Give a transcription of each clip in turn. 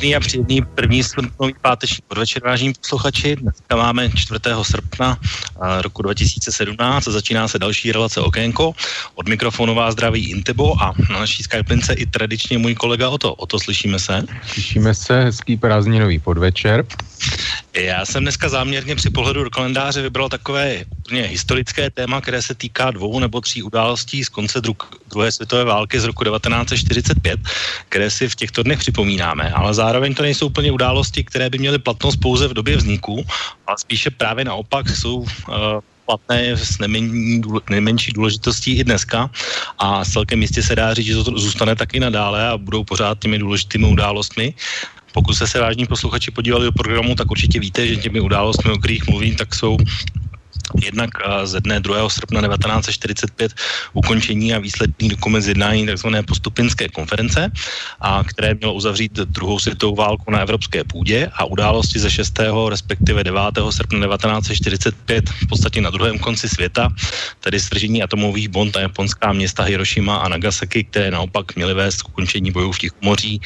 Pěkný a příjemný první srpnový páteční podvečer, vážení posluchači. Dneska máme 4. srpna roku 2017 a začíná se další relace Okénko. Od mikrofonu vás zdraví Intebo a na naší Skyplince i tradičně můj kolega Oto. Oto, slyšíme se? Slyšíme se, hezký prázdninový podvečer. Já jsem dneska záměrně při pohledu do kalendáře vybral takové úplně historické téma, které se týká dvou nebo tří událostí z konce dru- druhé světové války z roku 1945, které si v těchto dnech připomínáme, ale zároveň to nejsou úplně události, které by měly platnost pouze v době vzniku, ale spíše právě naopak jsou uh, platné s nejmenší důležitostí i dneska a celkem jistě se dá říct, že to zůstane taky nadále a budou pořád těmi důležitými událostmi. Pokud jste se vážní posluchači podívali do programu, tak určitě víte, že těmi událostmi, o kterých mluvím, tak jsou jednak ze dne 2. srpna 1945 ukončení a výsledný dokument z jednání tzv. postupinské konference, a které mělo uzavřít druhou světovou válku na evropské půdě a události ze 6. respektive 9. srpna 1945 v podstatě na druhém konci světa, tedy stržení atomových bond a japonská města Hiroshima a Nagasaki, které naopak měly vést k ukončení bojů v Tichomoří,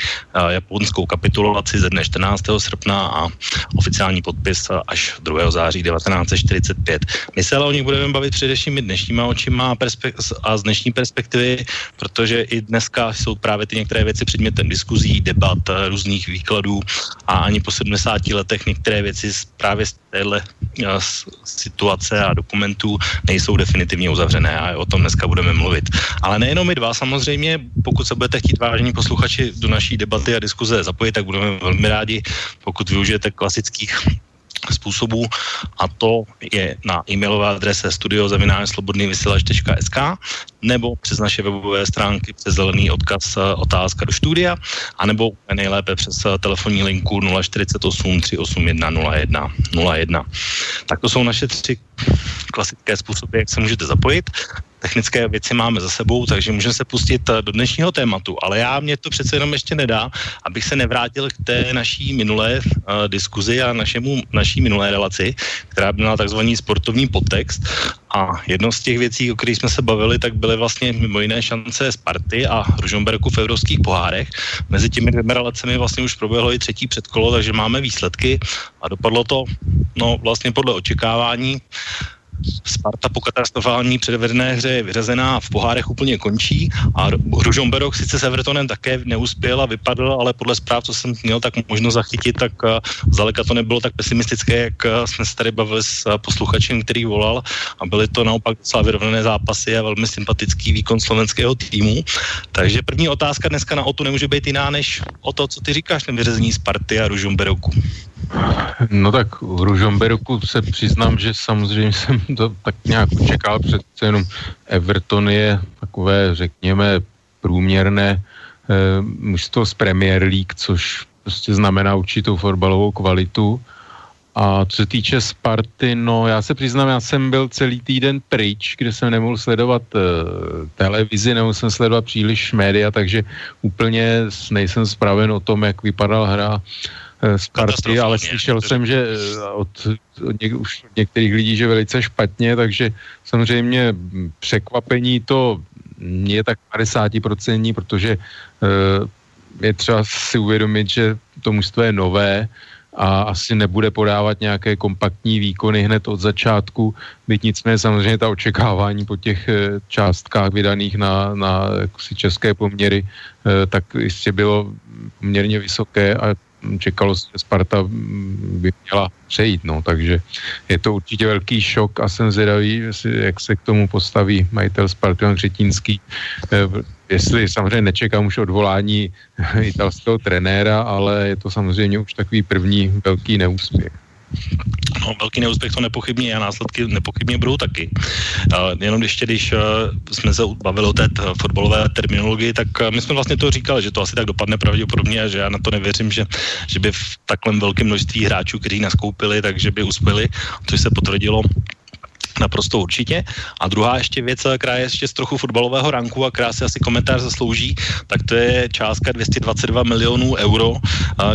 japonskou kapitulaci ze dne 14. srpna a oficiální podpis až 2. září 1945. My se ale o nich budeme bavit především dnešníma očima a, a z dnešní perspektivy, protože i dneska jsou právě ty některé věci předmětem diskuzí, debat, eh, různých výkladů a ani po 70 letech některé věci právě z téhle eh, situace a dokumentů nejsou definitivně uzavřené a o tom dneska budeme mluvit. Ale nejenom my dva, samozřejmě, pokud se budete chtít vážení posluchači do naší debaty a diskuze zapojit, tak budeme velmi rádi, pokud využijete klasických způsobů a to je na e-mailové adrese studiozavináčslobodnývysílač.sk nebo přes naše webové stránky přes zelený odkaz eh, otázka do studia a nebo nejlépe přes eh, telefonní linku 048 381 01 01. Tak to jsou naše tři klasické způsoby, jak se můžete zapojit technické věci máme za sebou, takže můžeme se pustit eh, do dnešního tématu. Ale já mě to přece jenom ještě nedá, abych se nevrátil k té naší minulé uh, diskuzi a našemu, naší minulé relaci, která byla takzvaný sportovní podtext. A jedno z těch věcí, o kterých jsme se bavili, tak byly vlastně mimo jiné šance Sparty a Ružomberku v evropských pohárech. Mezi těmi dvěma relacemi vlastně už proběhlo i třetí předkolo, takže máme výsledky a dopadlo to no, vlastně podle očekávání. Sparta po katastrofální předvedené hře je vyřazená v pohárech úplně končí a Ružomberok sice s Evertonem také neuspěl a vypadl, ale podle zpráv, co jsem měl tak možno zachytit, tak uh, zdaleka to nebylo tak pesimistické, jak uh, jsme se tady bavili s uh, posluchačem, který volal a byly to naopak docela vyrovnané zápasy a velmi sympatický výkon slovenského týmu. Takže první otázka dneska na Otu nemůže být jiná než o to, co ty říkáš, nevyřazení Sparty a Ružomberoku. No tak v Ružomberoku se přiznám, že samozřejmě jsem to tak nějak očekal, přece jenom Everton je takové, řekněme, průměrné e, mužstvo z Premier League, což prostě znamená určitou fotbalovou kvalitu. A co se týče Sparty, no já se přiznám, já jsem byl celý týden pryč, kde jsem nemohl sledovat e, televizi, nemohl jsem sledovat příliš média, takže úplně nejsem spraven o tom, jak vypadala hra z eh, party, ale slyšel jsem, že eh, od, od něk, už některých lidí, že velice špatně, takže samozřejmě překvapení to je tak 50%, protože uh, je třeba si uvědomit, že to mužstvo je nové a asi nebude podávat nějaké kompaktní výkony hned od začátku, byť nicméně samozřejmě ta očekávání po těch částkách vydaných na, na české poměry, tak jistě bylo poměrně vysoké a čekalo se, že Sparta by měla přejít, no, takže je to určitě velký šok a jsem zvědavý, jak se k tomu postaví majitel Sparty Křetínský, eh, jestli samozřejmě nečekám už odvolání italského trenéra, ale je to samozřejmě už takový první velký neúspěch. No, velký neúspěch to nepochybně a následky nepochybně budou taky. Uh, jenom ještě, když uh, jsme se bavili o té fotbalové terminologii, tak uh, my jsme vlastně to říkali, že to asi tak dopadne pravděpodobně a že já na to nevěřím, že, že by v takovém velkém množství hráčů, kteří naskoupili, takže by uspěli, což se potvrdilo Naprosto určitě. A druhá ještě věc, která je ještě z trochu fotbalového ranku a která si asi komentář zaslouží, tak to je částka 222 milionů euro,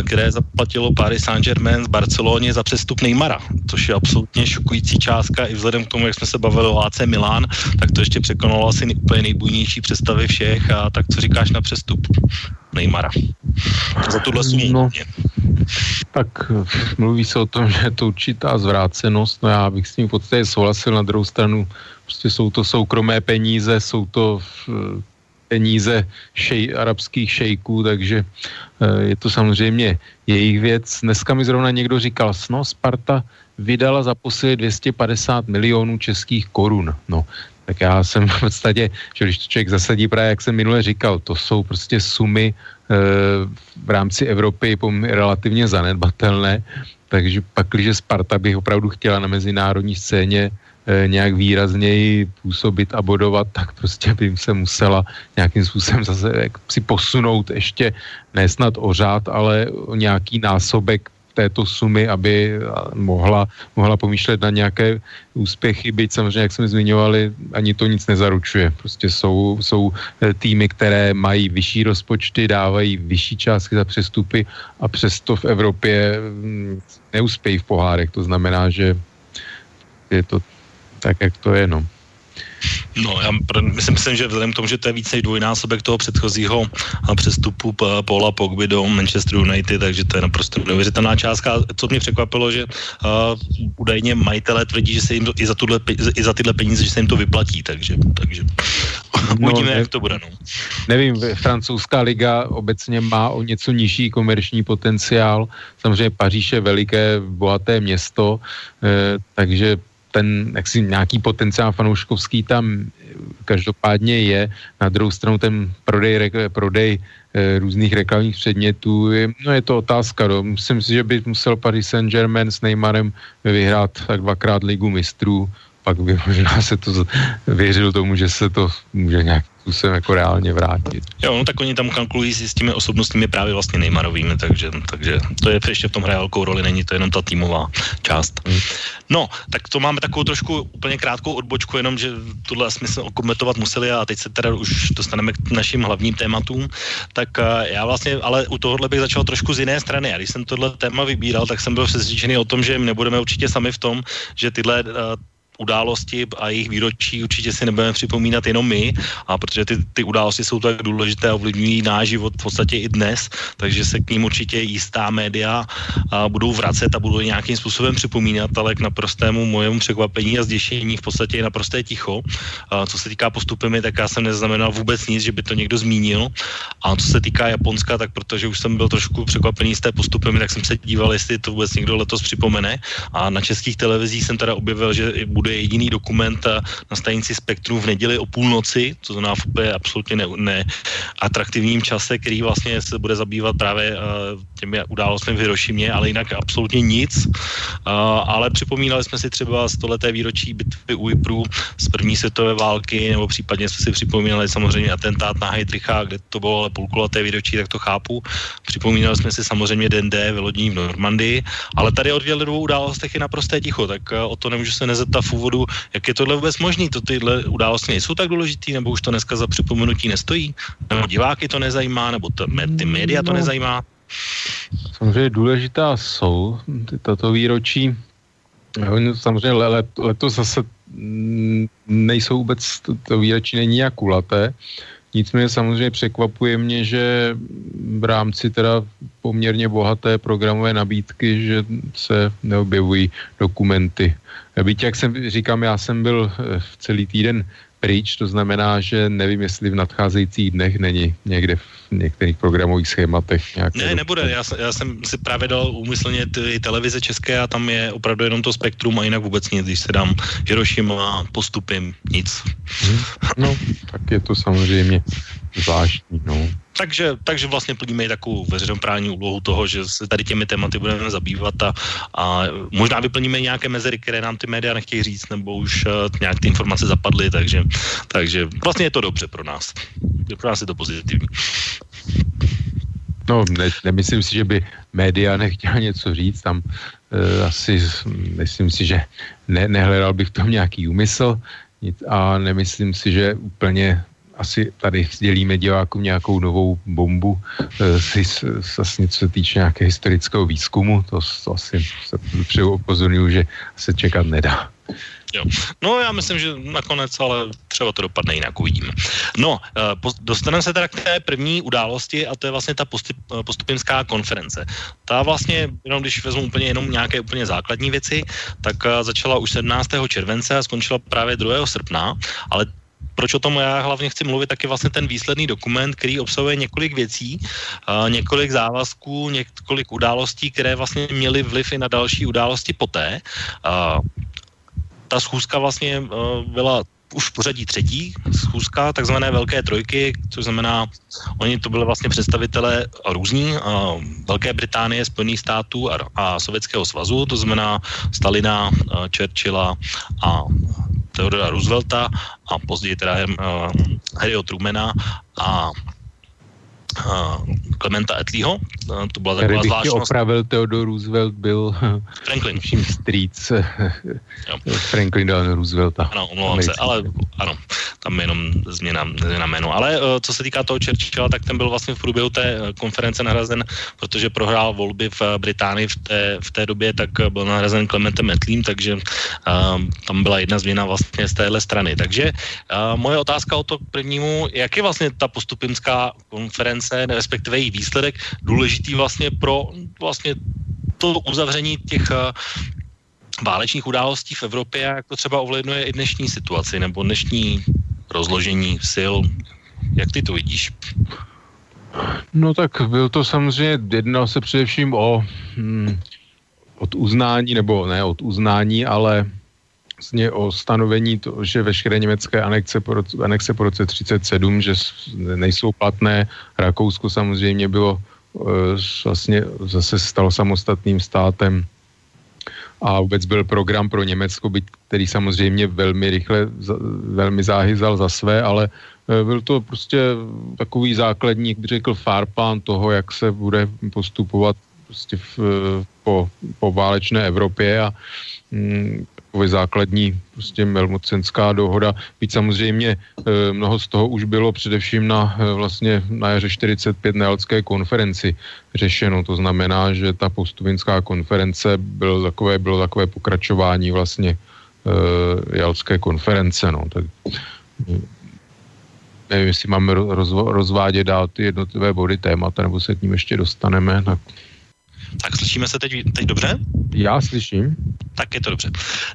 které zaplatilo Paris Saint-Germain z Barceloně za přestup Neymara, což je absolutně šokující částka i vzhledem k tomu, jak jsme se bavili o AC Milan, tak to ještě překonalo asi úplně nejbujnější představy všech. A tak co říkáš na přestup Neymara? Za tuhle sumu. No, tak mluví se o tom, že je to určitá zvrácenost, no já bych s tím v podstatě souhlasil na druhou stranu, prostě jsou to soukromé peníze, jsou to eh, peníze šej, arabských šejků, takže eh, je to samozřejmě jejich věc. Dneska mi zrovna někdo říkal, no Sparta vydala za posily 250 milionů českých korun. No, tak já jsem v podstatě, že když to člověk zasadí právě, jak jsem minule říkal, to jsou prostě sumy, v rámci Evropy relativně zanedbatelné, takže pak, když Sparta by opravdu chtěla na mezinárodní scéně eh, nějak výrazněji působit a bodovat, tak prostě by se musela nějakým způsobem zase si posunout ještě ne snad o řád, ale o nějaký násobek této sumy, aby mohla, mohla pomýšlet na nějaké úspěchy, byť samozřejmě, jak jsme zmiňovali, ani to nic nezaručuje. Prostě jsou, jsou e, týmy, které mají vyšší rozpočty, dávají vyšší částky za přestupy a přesto v Evropě mm, neuspějí v pohárech. To znamená, že je to tak, jak to je. No. No, já myslím, myslím, že vzhledem k tomu, že to je více než dvojnásobek toho předchozího přestupu Paula Pogby do Manchester United, takže to je naprosto neuvěřitelná částka. Co mě překvapilo, že uh, údajně majitelé tvrdí, že se jim to, i, za tuhle, i za tyhle peníze, že se jim to vyplatí, takže, takže no, uvidíme, ne, jak to bude. No. Nevím, francouzská liga obecně má o něco nižší komerční potenciál. Samozřejmě Paříž je veliké, bohaté město, eh, takže ten jaksi nějaký potenciál fanouškovský tam každopádně je. Na druhou stranu ten prodej, prodej e, různých reklamních předmětů, je, no je to otázka. No. Myslím si, že by musel Paris Saint-Germain s Neymarem vyhrát tak dvakrát ligu mistrů, pak by možná se to věřil tomu, že se to může nějak způsobem jako reálně vrátit. Jo, no tak oni tam kalkulují s těmi osobnostmi právě vlastně Neymarovými, takže, takže to je ještě v tom hraje velkou roli, není to jenom ta týmová část. No, tak to máme takovou trošku úplně krátkou odbočku, jenom, že tohle jsme se okomentovat museli a teď se teda už dostaneme k našim hlavním tématům, tak eh, já vlastně, ale u tohohle bych začal trošku z jiné strany. A když jsem tohle téma vybíral, tak jsem byl přesvědčený o tom, že nebudeme určitě sami v tom, že tyhle uh, události a jejich výročí určitě si nebudeme připomínat jenom my, a protože ty, ty události jsou tak důležité a ovlivňují náš život v podstatě i dnes, takže se k ním určitě jistá média a budou vracet a budou nějakým způsobem připomínat, ale k naprostému mojemu překvapení a zděšení v podstatě je naprosté ticho. A co se týká postupy, tak já jsem neznamenal vůbec nic, že by to někdo zmínil. A co se týká Japonska, tak protože už jsem byl trošku překvapený z té postupy, tak jsem se díval, jestli to vůbec někdo letos připomene. A na českých televizích jsem teda objevil, že bude bude jediný dokument eh, na stanici Spektrum v neděli o půlnoci, to znamená v úplně absolutně neatraktivním ne čase, který vlastně se bude zabývat právě uh, těmi událostmi v Hirošimě, ale jinak absolutně nic. Uh, ale připomínali jsme si třeba stoleté výročí bitvy u Ypru z první světové války, nebo případně jsme si připomínali samozřejmě atentát na Heidricha, kde to bylo ale půlkulaté výročí, tak to chápu. Připomínali jsme si samozřejmě Den D v Normandii, ale tady o dvou událostech je naprosté ticho, tak o to nemůžu se nezeptat úvodu, jak je tohle vůbec možné, to tyhle události nejsou tak důležitý, nebo už to dneska za připomenutí nestojí, nebo diváky to nezajímá, nebo to, ty média to no, nezajímá? Samozřejmě důležitá jsou ty, tato výročí. Samozřejmě let, letos zase nejsou vůbec, to, to výročí není nějak kulaté, Nicméně samozřejmě překvapuje mě, že v rámci teda poměrně bohaté programové nabídky, že se neobjevují dokumenty. Byť, jak jsem říkám, já jsem byl v celý týden pryč, to znamená, že nevím, jestli v nadcházejících dnech není někde v některých programových schématech. Ne, nebude. Já, já jsem si právě dal úmyslně ty televize české a tam je opravdu jenom to spektrum a jinak vůbec nic, když se dám Hiroshima, postupím, nic. Hmm. No, tak je to samozřejmě zvláštní, no. Takže, takže vlastně plníme i takovou veřejnoprávní úlohu toho, že se tady těmi tématy budeme zabývat a, a možná vyplníme nějaké mezery, které nám ty média nechtějí říct, nebo už uh, nějak ty informace zapadly, takže, takže vlastně je to dobře pro nás. Pro nás je to pozitivní. No, ne, nemyslím si, že by média nechtěla něco říct, tam e, asi myslím si, že ne, nehledal bych v tom nějaký úmysl a nemyslím si, že úplně asi tady sdělíme divákům nějakou novou bombu, e, si, vlastně, co se týče nějakého historického výzkumu, to, to asi se upozorňuji, že se čekat nedá. Jo. No já myslím, že nakonec, ale třeba to dopadne jinak, uvidíme. No, eh, dostaneme se teda k té první události a to je vlastně ta postup, eh, postupinská konference. Ta vlastně, jenom když vezmu úplně jenom nějaké úplně základní věci, tak eh, začala už 17. července a skončila právě 2. srpna, ale proč o tom já hlavně chci mluvit, tak je vlastně ten výsledný dokument, který obsahuje několik věcí, několik závazků, několik událostí, které vlastně měly vliv i na další události poté. Ta schůzka vlastně uh, byla už v pořadí třetí schůzka, takzvané velké trojky, což znamená, oni to byly vlastně představitelé různí, uh, Velké Británie, Spojených států a, a Sovětského svazu, to znamená Stalina, uh, Churchilla a Theodora Roosevelta a později teda uh, Harryho Trumana a Klementa Etlího. To byla taková zvláštnost. opravil, Theodore Roosevelt byl Franklin. vším strýc Franklin Delano Roosevelta. Ano, omlouvám se, ale ano, tam jenom změna, změna jméno. Ale uh, co se týká toho Churchilla, tak ten byl vlastně v průběhu té eh, konference nahrazen, protože prohrál volby v Británii v té, v té době, tak byl nahrazen Clementem Etlím, takže tam byla jedna změna vlastně z téhle strany. Takže moje otázka o to k prvnímu, jak je vlastně ta postupinská konference respektive její výsledek, důležitý vlastně pro vlastně to uzavření těch eh, válečných událostí v Evropě a jak to třeba ovlivňuje i dnešní situaci nebo dnešní rozložení sil. Jak ty to vidíš? No tak byl to samozřejmě, jednal se především o hm, od uznání, nebo ne od uznání, ale vlastně o stanovení to, že veškeré německé anexe po, roce, anexe po roce 37, že nejsou platné. Rakousko samozřejmě bylo e, vlastně zase stalo samostatným státem a vůbec byl program pro Německo, byť, který samozřejmě velmi rychle, velmi záhy vzal za své, ale e, byl to prostě takový základní, jak by řekl, fárplán toho, jak se bude postupovat prostě v, po, po válečné Evropě a mm, takový základní prostě melmocenská dohoda. Byť samozřejmě e, mnoho z toho už bylo především na e, vlastně na jaře 45 na Jalské konferenci řešeno. To znamená, že ta postupinská konference bylo takové, bylo takové pokračování vlastně e, Jalské konference. No. Tak, nevím, jestli máme rozvo, rozvádět dál ty jednotlivé body témata, nebo se k ním ještě dostaneme. Tak tak slyšíme se teď, teď dobře? Já slyším. Tak je to dobře.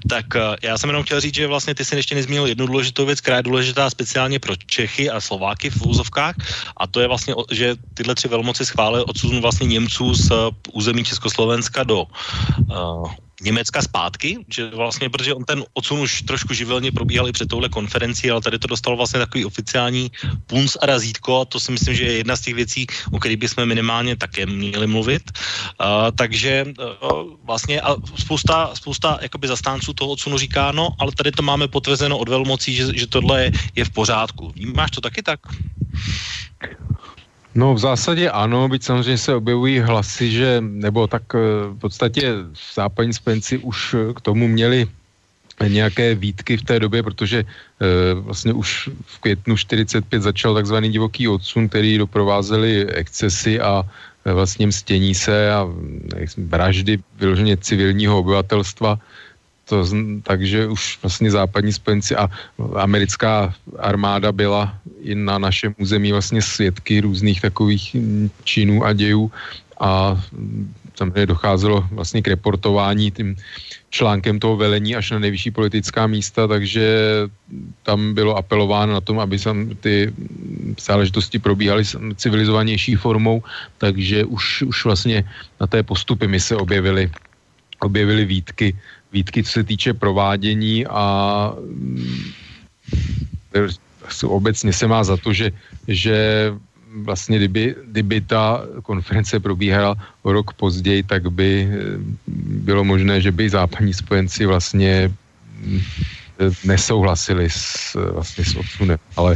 Tak uh, já jsem jenom chtěl říct, že vlastně ty si ještě nezmínil jednu důležitou věc, která je důležitá speciálně pro Čechy a Slováky v úzovkách, a to je vlastně, že tyhle tři velmoci schválili odsun vlastně Němců z uh, území Československa do uh, Německa zpátky, že vlastně, protože on ten odsun už trošku živelně probíhal i před touhle konferencí, ale tady to dostalo vlastně takový oficiální punc a razítko a to si myslím, že je jedna z těch věcí, o kterých bychom minimálně také měli mluvit. Uh, takže uh, vlastně a spousta, spousta jakoby zastánců toho odsunu říká, no, ale tady to máme potvrzeno od velmocí, že, že tohle je, je v pořádku. Máš to taky tak? No v zásadě ano, byť samozřejmě se objevují hlasy, že, nebo tak eh, v podstatě západní spojenci už eh, k tomu měli nějaké výtky v té době, protože e, vlastně už v květnu 45 začal takzvaný divoký odsun, který doprovázely excesy a vlastně mstění se a vraždy vyloženě civilního obyvatelstva to, takže už vlastně západní spojenci a americká armáda byla i na našem území vlastně svědky různých takových činů a dějů. A samozřejmě docházelo vlastně k reportování tím článkem toho velení až na nejvyšší politická místa, takže tam bylo apelováno na tom, aby tam ty záležitosti probíhaly civilizovanější formou, takže už, už vlastně na té postupy my se objevily objevily výtky výtky, co se týče provádění a mm, obecně se má za to, že, že vlastně kdyby, kdyby ta konference probíhala o rok později, tak by mm, bylo možné, že by západní spojenci vlastně mm, nesouhlasili s, vlastně s odsunem. Ale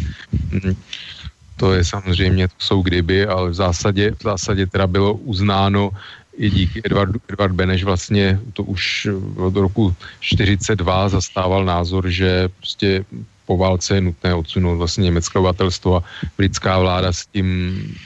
to je samozřejmě, to jsou kdyby, ale v zásadě, v zásadě teda bylo uznáno i díky Edvardu, Edvard Beneš vlastně to už od roku 42 zastával názor, že prostě po válce je nutné odsunout vlastně německé obyvatelstvo a britská vláda s tím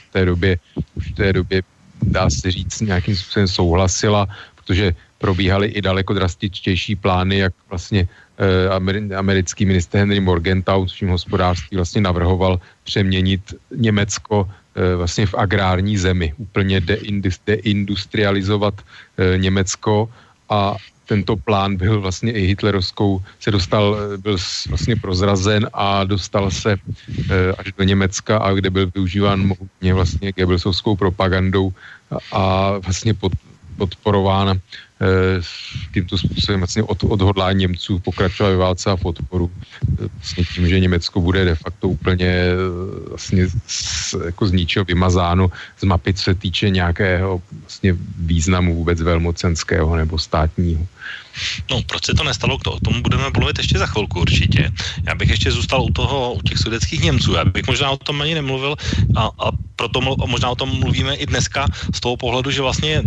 v té době, už v té době dá se říct, nějakým způsobem souhlasila, protože probíhaly i daleko drastičtější plány, jak vlastně eh, americký minister Henry Morgenthau, svým hospodářství vlastně navrhoval přeměnit Německo eh, vlastně v agrární zemi, úplně deindustrializovat eh, Německo. A tento plán byl vlastně i hitlerovskou, se dostal, byl vlastně prozrazen a dostal se až do Německa a kde byl využíván mohutně vlastně Goebbelsovskou propagandou a vlastně pod, podporována Eh, tímto způsobem vlastně od, odhodlání Němců pokračovat ve válce a podporu eh, vlastně tím, že Německo bude de facto úplně eh, vlastně z, jako z ničeho vymazáno z mapy, co se týče nějakého vlastně významu vůbec velmocenského nebo státního. No, proč se to nestalo, o tom budeme mluvit ještě za chvilku určitě. Já bych ještě zůstal u toho, u těch sudeckých Němců. Já bych možná o tom ani nemluvil a, a proto možná o tom mluvíme i dneska z toho pohledu, že vlastně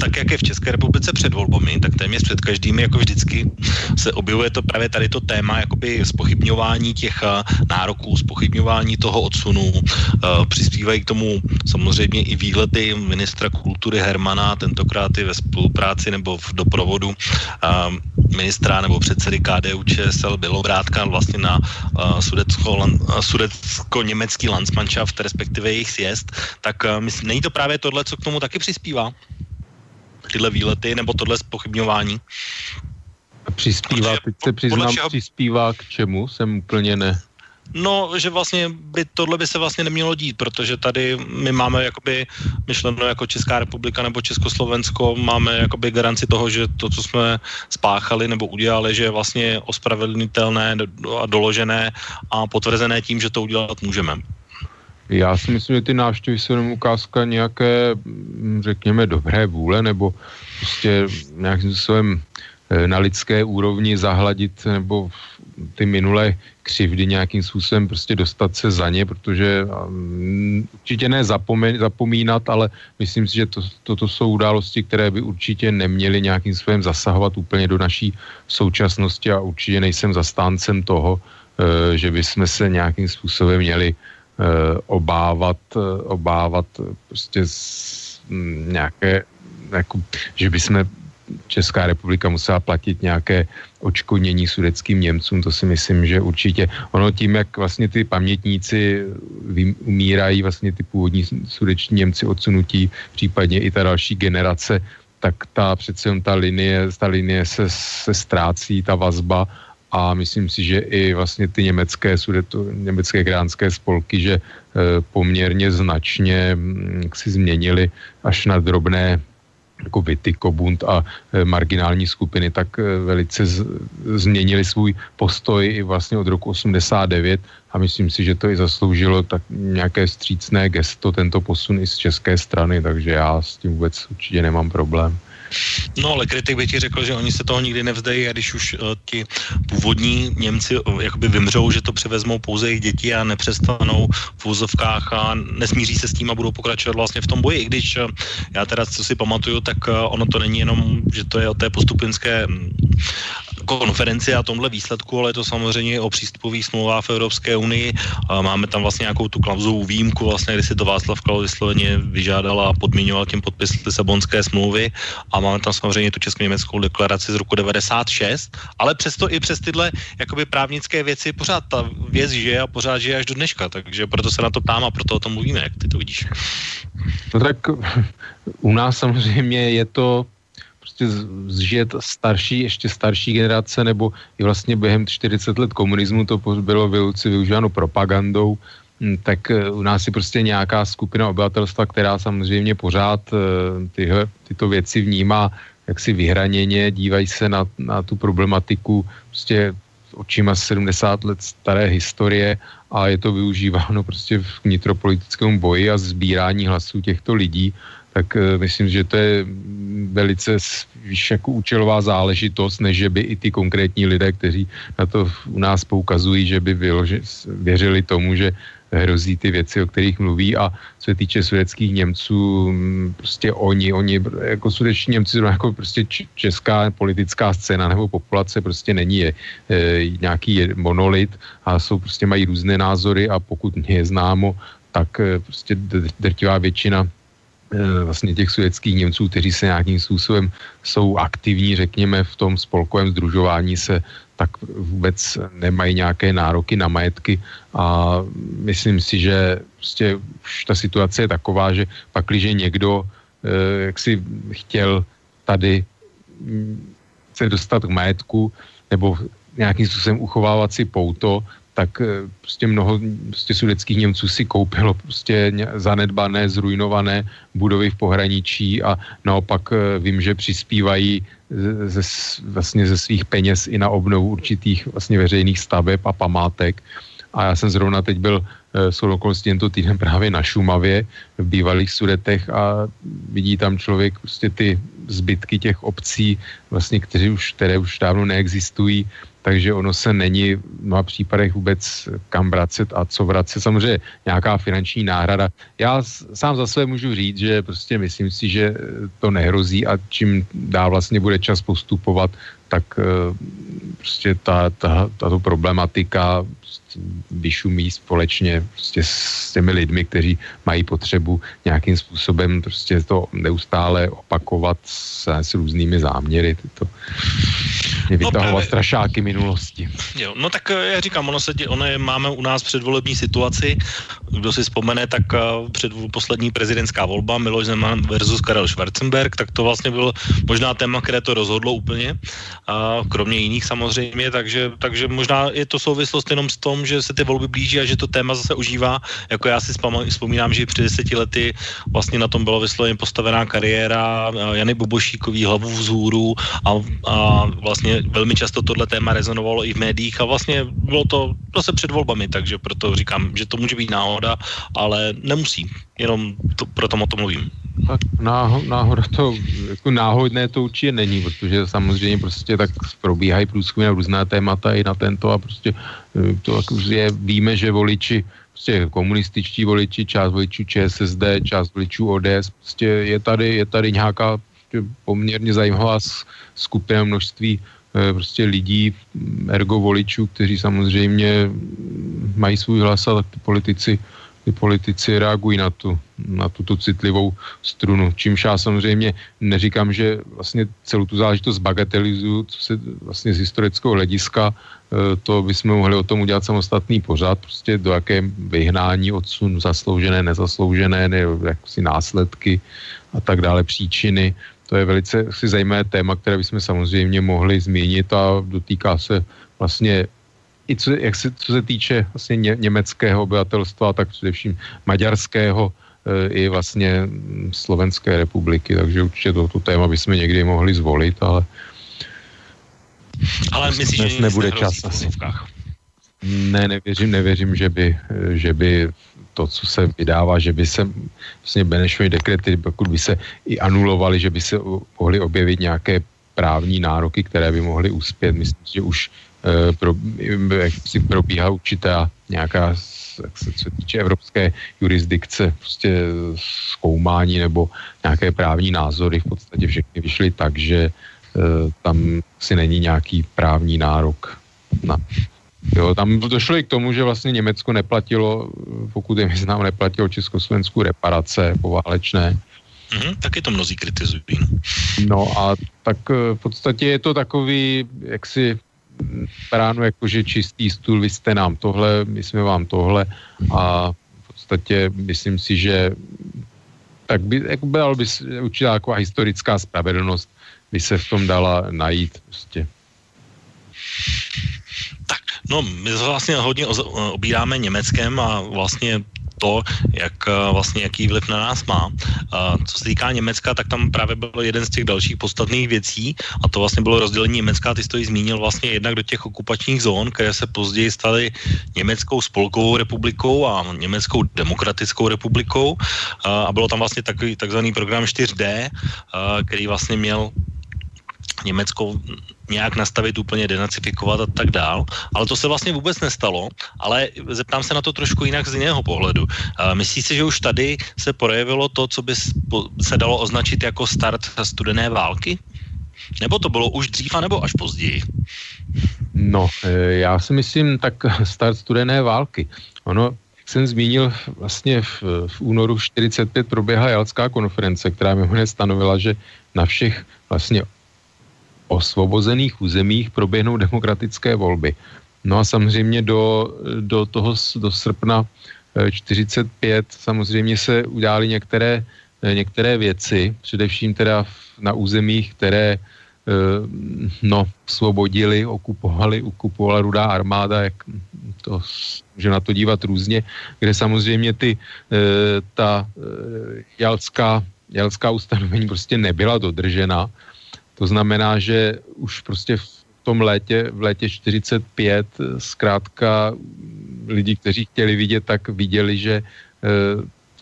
tak jak je v České republice před volbami, tak téměř před každými, jako vždycky, se objevuje to právě tady to téma jakoby spochybňování těch eh, nároků, spochybňování toho odsunu. Eh, přispívají k tomu samozřejmě i výlety ministra kultury Hermana, tentokrát i ve spolupráci nebo v doprovodu eh, ministra nebo předsedy KDU ČSL Bělovrátka vlastně na sudecko-německý Landsmannschaft, respektive jejich sjezd, tak myslím, není to právě tohle, co k tomu taky přispívá? Tyhle výlety nebo tohle spochybňování. Přispívá, Protože teď se přiznám, čeho... přispívá k čemu, jsem úplně ne. No, že vlastně by tohle by se vlastně nemělo dít, protože tady my máme jakoby myšleno jako Česká republika nebo Československo, máme jakoby garanci toho, že to, co jsme spáchali nebo udělali, že je vlastně ospravedlnitelné a doložené a potvrzené tím, že to udělat můžeme. Já si myslím, že ty návštěvy jsou jenom ukázka nějaké, mm, řekněme, dobré vůle, nebo prostě nějakým způsobem eh, na lidské úrovni zahladit nebo ty minulé křivdy nějakým způsobem prostě dostat se za ně, protože um, určitě ne zapomín, zapomínat, ale myslím si, že to, toto jsou události, které by určitě neměly nějakým způsobem zasahovat úplně do naší současnosti a určitě nejsem zastáncem toho, uh, že bychom se nějakým způsobem měli Eh, obávat, eh, obávat prostě mm, nějaké, jako, že by jsme Česká republika musela platit nějaké očkodnění sudeckým Němcům, to si myslím, že určitě. Ono tím, jak vlastně ty pamětníci umírají, vlastně ty původní sudeční Němci odsunutí, případně i ta další generace, tak ta přece ta linie, ta linie se, se ztrácí, ta vazba a myslím si, že i vlastně ty německé, sudeto, německé gránské spolky, že e, poměrně značně m, si změnili až na drobné jako Kobund a e, marginální skupiny, tak e, velice změnili svůj postoj i vlastně od roku 89 a myslím si, že to i zasloužilo tak nějaké střícné gesto, tento posun i z české strany, takže já s tím vůbec určitě nemám problém. No ale kritik by ti řekl, že oni se toho nikdy nevzdají a když už uh, ti původní Němci uh, jakoby vymřou, že to převezmou pouze jejich děti a nepřestanou v úzovkách a nesmíří se s tím a budou pokračovat vlastně v tom boji. I když uh, já teda, co si pamatuju, tak uh, ono to není jenom, že to je o té postupinské konferenci a tomhle výsledku, ale je to samozřejmě o přístupových smlouvách v Evropské unii. Máme tam vlastně nějakou tu klauzovou výjimku, vlastně, kdy si to Václav Klaus vysloveně vyžádal a podmiňoval tím podpis Lisabonské smlouvy a máme tam samozřejmě tu česko-německou deklaraci z roku 96, ale přesto i přes tyhle jakoby právnické věci pořád ta věc žije a pořád žije až do dneška, takže proto se na to ptám a proto o tom mluvíme, jak ty to vidíš. No tak u nás samozřejmě je to prostě zžije starší, ještě starší generace, nebo i vlastně během 40 let komunismu to bylo vyluci využíváno propagandou, hm, tak eh, u nás je prostě nějaká skupina obyvatelstva, která samozřejmě pořád eh, tyhle, tyto věci vnímá jaksi vyhraněně, dívají se na, na tu problematiku prostě očima 70 let staré historie a je to využíváno prostě v nitropolitickému boji a sbírání hlasů těchto lidí tak uh, myslím, že to je velice spíš jako účelová záležitost, než že by i ty konkrétní lidé, kteří na to u nás poukazují, že by věřili tomu, že hrozí ty věci, o kterých mluví. A co se týče sudeckých Němců, mm, prostě oni, oni jako sudeční Němci, jako prostě česká politická scéna nebo populace prostě není je, e, nějaký monolit a jsou prostě mají různé názory a pokud mě je známo, tak e, prostě drtivá většina Eh, vlastně těch sovětských Němců, kteří se nějakým způsobem jsou aktivní, řekněme, v tom spolkovém združování se, tak vůbec nemají nějaké nároky na majetky. A myslím si, že prostě už ta situace je taková, že pakliže někdo eh, jak si chtěl tady mm, se dostat k majetku nebo nějakým způsobem uchovávat si pouto, tak eh, prostě mnoho prostě sudeckých Němců si koupilo prostě zanedbané, zrujnované budovy v pohraničí a naopak eh, vím, že přispívají ze, vlastně ze svých peněz i na obnovu určitých vlastně veřejných staveb a památek. A já jsem zrovna teď byl eh, s okolností tento týden právě na Šumavě v bývalých sudetech a vidí tam člověk prostě ty zbytky těch obcí, vlastně, kteří už, které už dávno neexistují, takže ono se není v mnoha případech vůbec kam vracet a co vracet. Samozřejmě nějaká finanční náhrada. Já sám za své můžu říct, že prostě myslím si, že to nehrozí a čím dál vlastně bude čas postupovat, tak eh, prostě ta, ta, tato problematika vyšumí společně prostě s těmi lidmi, kteří mají potřebu nějakým způsobem prostě to neustále opakovat s, s různými záměry. Tyto vytahovat no strašáky minulosti. Jo, no tak eh, já říkám, ono, se, ono je, máme u nás předvolební situaci, kdo si vzpomene, tak uh, před poslední prezidentská volba Miloš Zeman versus Karel Schwarzenberg, tak to vlastně bylo možná téma, které to rozhodlo úplně, uh, kromě jiných samozřejmě, takže, takže možná je to souvislost jenom s tom, že se ty volby blíží a že to téma zase užívá. Jako já si vzpomínám, že před deseti lety vlastně na tom byla vysloveně postavená kariéra Jany Bobošíkový hlavu vzhůru a, a vlastně velmi často tohle téma rezonovalo i v médiích a vlastně bylo to se před volbami, takže proto říkám, že to může být náhoda, ale nemusí, jenom to, proto o tom mluvím. Tak náho, náhoda to, jako náhodné to určitě není, protože samozřejmě prostě tak probíhají průzkumy na různá témata i na tento a prostě eh, to je, víme, že voliči prostě komunističtí voliči, část voličů ČSSD, část voličů ODS, prostě je tady, je tady nějaká prostě poměrně zajímavá skupina množství eh, prostě lidí, ergo voličů, kteří samozřejmě mají svůj hlas a tak ty politici ty politici reagují na, tu, na tuto citlivou strunu. Čímž já samozřejmě neříkám, že vlastně celou tu záležitost bagatelizuju, co se vlastně z historického hlediska, e, to bychom mohli o tom udělat samostatný pořád, prostě do jaké vyhnání, odsun, zasloužené, nezasloužené, ne, jaksi následky a tak dále, příčiny. To je velice si zajímavé téma, které bychom samozřejmě mohli zmínit a dotýká se vlastně i co, jak se, co se týče vlastně ně, německého obyvatelstva, tak především maďarského e, i vlastně Slovenské republiky, takže určitě toto téma bychom někdy mohli zvolit, ale ale myslíš, že nebude čas asi. Ne, nevěřím, nevěřím, že by, že by to, co se vydává, že by se vlastně Benešovi dekrety, pokud by se i anulovali, že by se mohly objevit nějaké právní nároky, které by mohly uspět. Myslím, že už Eh, pro, jak si probíhá určitá nějaká jak se, co týče evropské jurisdikce, prostě zkoumání nebo nějaké právní názory v podstatě všechny vyšly tak, že e, tam si není nějaký právní nárok na Jo, tam došlo i k tomu, že vlastně Německo neplatilo, pokud je mi znám, neplatilo Československou reparace poválečné. Mm-hmm, taky to mnozí kritizují. No a tak eh, v podstatě je to takový, jaksi bráno jako, že čistý stůl, vy jste nám tohle, my jsme vám tohle a v podstatě myslím si, že tak by, jako byla by určitá taková historická spravedlnost, by se v tom dala najít prostě. Tak, no my vlastně hodně obíráme Německem a vlastně to, jak eh, vlastně jaký vliv na nás má. Co se týká Německa, tak tam právě byl jeden z těch dalších podstatných věcí a to vlastně bylo rozdělení Německa, ty jsi to i zmínil vlastně jednak do těch okupačních zón, které se později staly Německou spolkovou republikou a Německou demokratickou republikou a bylo tam vlastně takový takzvaný program 4D, který vlastně měl Německo nějak nastavit úplně denacifikovat a tak dál, ale to se vlastně vůbec nestalo, ale zeptám se na to trošku jinak z jiného pohledu. Myslíte si, že už tady se projevilo to, co by se dalo označit jako start studené války? Nebo to bylo už dřív, nebo až později? No, e, já si myslím, tak start studené války. Ono, jak jsem zmínil, vlastně v, v únoru 45 proběhla Jalská konference, která mimo stanovila, že na všech vlastně osvobozených územích proběhnou demokratické volby. No a samozřejmě do, do toho, do srpna 45 e, samozřejmě se udály některé, e, některé věci, především teda na územích, které Eh, no, svobodili, okupovali, okupovala rudá armáda, jak to může na to dívat různě, kde samozřejmě ty, eh, ta eh, jalská, jalská ustanovení prostě nebyla dodržena. To znamená, že už prostě v tom létě, v létě 45 zkrátka lidi, kteří chtěli vidět, tak viděli, že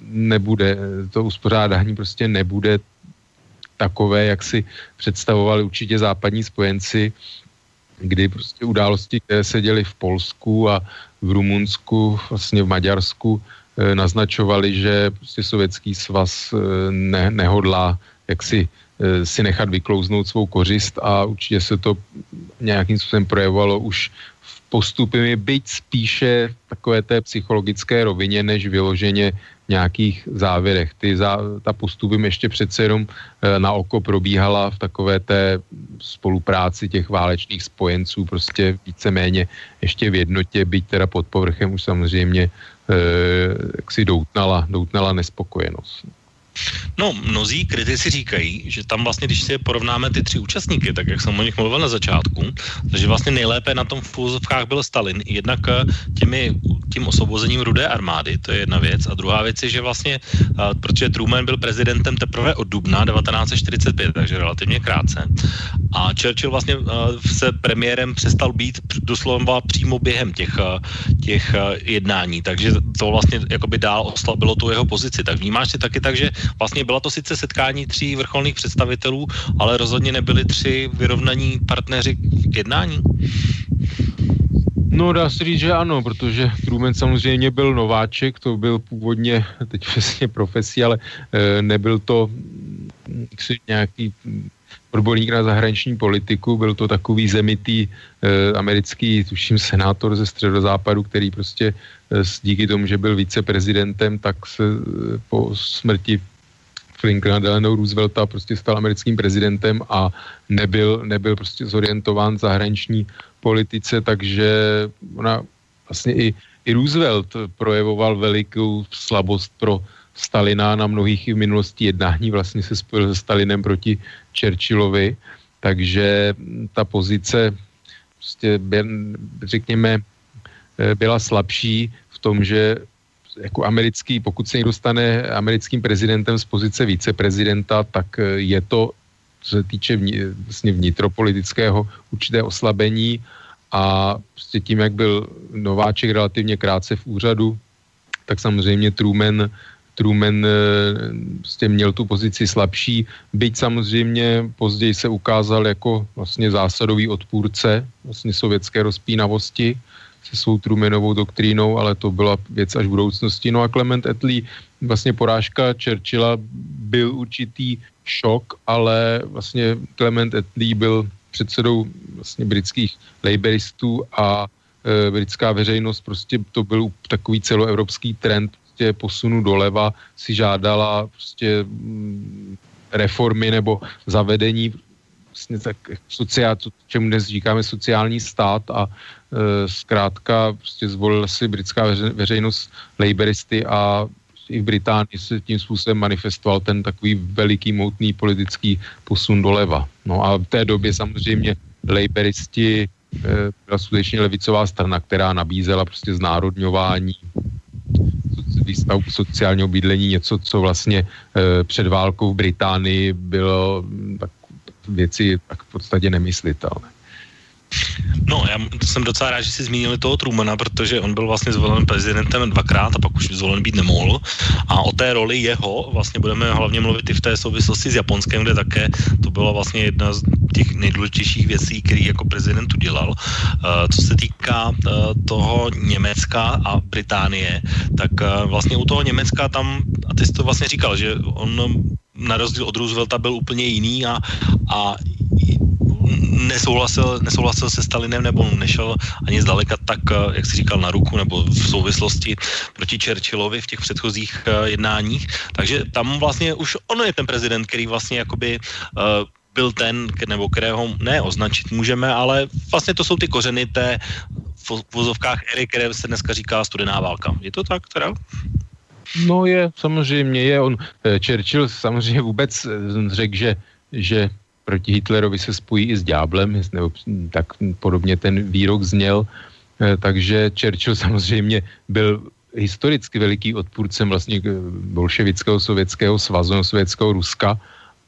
nebude, to uspořádání prostě nebude takové, jak si představovali určitě západní spojenci, kdy prostě události, které se děly v Polsku a v Rumunsku, vlastně v Maďarsku, eh, naznačovali, že prostě sovětský svaz eh, ne, nehodlá jak si, eh, si nechat vyklouznout svou kořist a určitě se to nějakým způsobem projevovalo už v postupy, byť spíše v takové té psychologické rovině, než vyloženě nějakých závěrech. Ty zá, ta postupem ještě přece jenom e, na oko probíhala v takové té spolupráci těch válečných spojenců, prostě víceméně ještě v jednotě, byť teda pod povrchem už samozřejmě e, jak si doutnala, doutnala nespokojenost. No, mnozí kritici říkají, že tam vlastně, když si porovnáme ty tři účastníky, tak jak jsem o nich mluvil na začátku, že vlastně nejlépe na tom v fúzovkách byl Stalin, jednak eh, těmi, tím osvobozením rudé armády, to je jedna věc, a druhá věc je, že vlastně, uh, protože Truman byl prezidentem teprve od dubna 1945, takže relativně krátce, a Churchill vlastně uh, se premiérem přestal být doslova přímo během těch, těch jednání, takže to vlastně jakoby dál oslabilo tu jeho pozici. Tak vnímáš si taky tak, že Vlastně byla to sice setkání tří vrcholných představitelů, ale rozhodně nebyli tři vyrovnaní partneři k jednání. No dá se říct, že ano, protože Truman samozřejmě byl nováček, to byl původně teď přesně profesí, ale e, nebyl to hm, nějaký odborník na zahraniční politiku, byl to takový zemitý e, americký, tuším, senátor ze středozápadu, který prostě e, díky tomu, že byl viceprezidentem, tak se e, po smrti Lincolna Delano Roosevelta prostě stal americkým prezidentem a nebyl, nebyl prostě zorientován zahraniční politice, takže ona vlastně i, i Roosevelt projevoval velikou slabost pro Stalina na mnohých v minulosti jednání, vlastně se spojil se Stalinem proti Churchillovi, takže ta pozice prostě, řekněme, byla slabší v tom, že jako americký, pokud se někdo stane americkým prezidentem z pozice viceprezidenta, tak eh, je to, co se týče vlastně vnitropolitického určité oslabení a prostě tím, jak byl Nováček relativně krátce v úřadu, tak samozřejmě Truman, Truman prostě měl tu pozici slabší, byť samozřejmě později se ukázal jako vlastně zásadový odpůrce vlastně sovětské rozpínavosti, se svou Trumanovou doktrínou, ale to byla věc až v budoucnosti. No a Clement Attlee, vlastně porážka Churchilla byl určitý šok, ale vlastně Clement Attlee byl předsedou vlastně britských laboristů a e, britská veřejnost prostě to byl takový celoevropský trend prostě posunu doleva si žádala prostě mm, reformy nebo zavedení vlastně tak sociál, čemu dnes říkáme sociální stát a e, zkrátka prostě zvolila si britská veřejnost laboristy a i v Británii se tím způsobem manifestoval ten takový veliký moutný politický posun doleva. No a v té době samozřejmě laboristi e, byla skutečně levicová strana, která nabízela prostě znárodňování výstavbu sociálního bydlení, něco, co vlastně e, před válkou v Británii bylo tak věci tak v podstatě nemyslitelné. No, já jsem docela rád, že si zmínili toho Trumana, protože on byl vlastně zvolen prezidentem dvakrát a pak už zvolen být nemohl. A o té roli jeho vlastně budeme hlavně mluvit i v té souvislosti s Japonskem, kde také to byla vlastně jedna z těch nejdůležitějších věcí, který jako prezident udělal. Uh, co se týká uh, toho Německa a Británie, tak uh, vlastně u toho Německa tam, a ty jsi to vlastně říkal, že on na rozdíl od Roosevelta byl úplně jiný a, a nesouhlasil, nesouhlasil se Stalinem nebo nešel ani zdaleka tak, eh, jak si říkal, na ruku nebo v souvislosti proti Churchillovi v těch předchozích uh, jednáních. Takže tam vlastně už ono je ten prezident, který vlastně jakoby uh, byl ten, nebo kterého ne označit můžeme, ale vlastně to jsou ty kořeny té v vozovkách éry, které se dneska říká studená válka. Je to tak teda? No je, samozřejmě je. On, Churchill samozřejmě vůbec řekl, že, že proti Hitlerovi se spojí i s ďáblem, nebo tak podobně ten výrok zněl. Eh, takže Churchill samozřejmě byl historicky veliký odpůrcem vlastně bolševického sovětského svazu, sovětského Ruska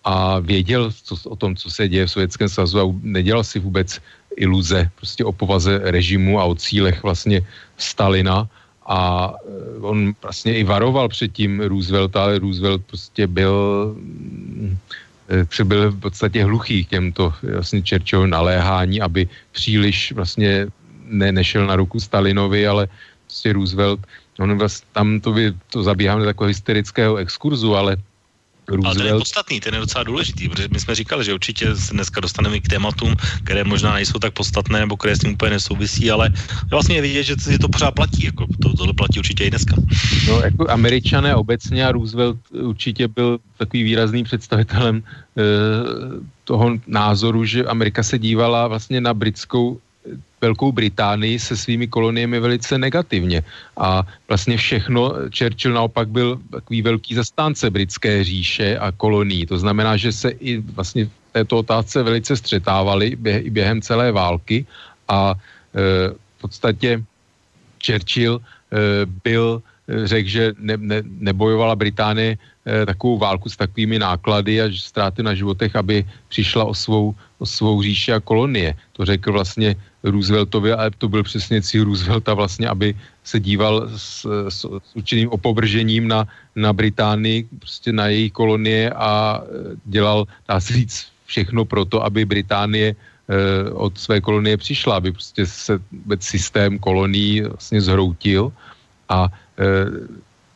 a věděl co, o tom, co se děje v Sovětském svazu a nedělal si vůbec iluze prostě o povaze režimu a o cílech vlastně Stalina a eh, on vlastně i varoval předtím Roosevelt, ale Roosevelt prostě byl Eh, byl v podstatě hluchý k těmto vlastně Churchill naléhání, aby příliš vlastně ne, nešel na ruku Stalinovi, ale prostě Roosevelt, on vlastně, tam to, by, to zabíháme do takového hysterického exkurzu, ale Roosevelt... Ale ten je podstatný, ten je docela důležitý, protože my jsme říkali, že určitě se dneska dostaneme k tématům, které možná nejsou tak podstatné, nebo které s tím úplně nesouvisí, ale vlastně je vidět, že to pořád platí, jako to, tohle platí určitě i dneska. No, jako američané obecně a Roosevelt určitě byl takový výrazným představitelem e, toho názoru, že Amerika se dívala vlastně na britskou Velkou Británii se svými koloniemi velice negativně. A vlastně všechno, Churchill naopak byl takový velký zastánce britské říše a kolonií. To znamená, že se i vlastně v této otázce velice střetávali bě, i během celé války a e, v podstatě Churchill e, byl řekl, že ne, ne, nebojovala Británie eh, takovou válku s takovými náklady a ztráty na životech, aby přišla o svou, o svou říši a kolonie. To řekl vlastně Rooseveltovi, ale to byl přesně cíl Roosevelta vlastně, aby se díval s, s, s určitým opovržením na, na Británii, prostě na její kolonie a e, dělal, dá se říct, všechno pro to, aby Británie e, od své kolonie přišla, aby prostě se systém kolonií vlastně zhroutil a e,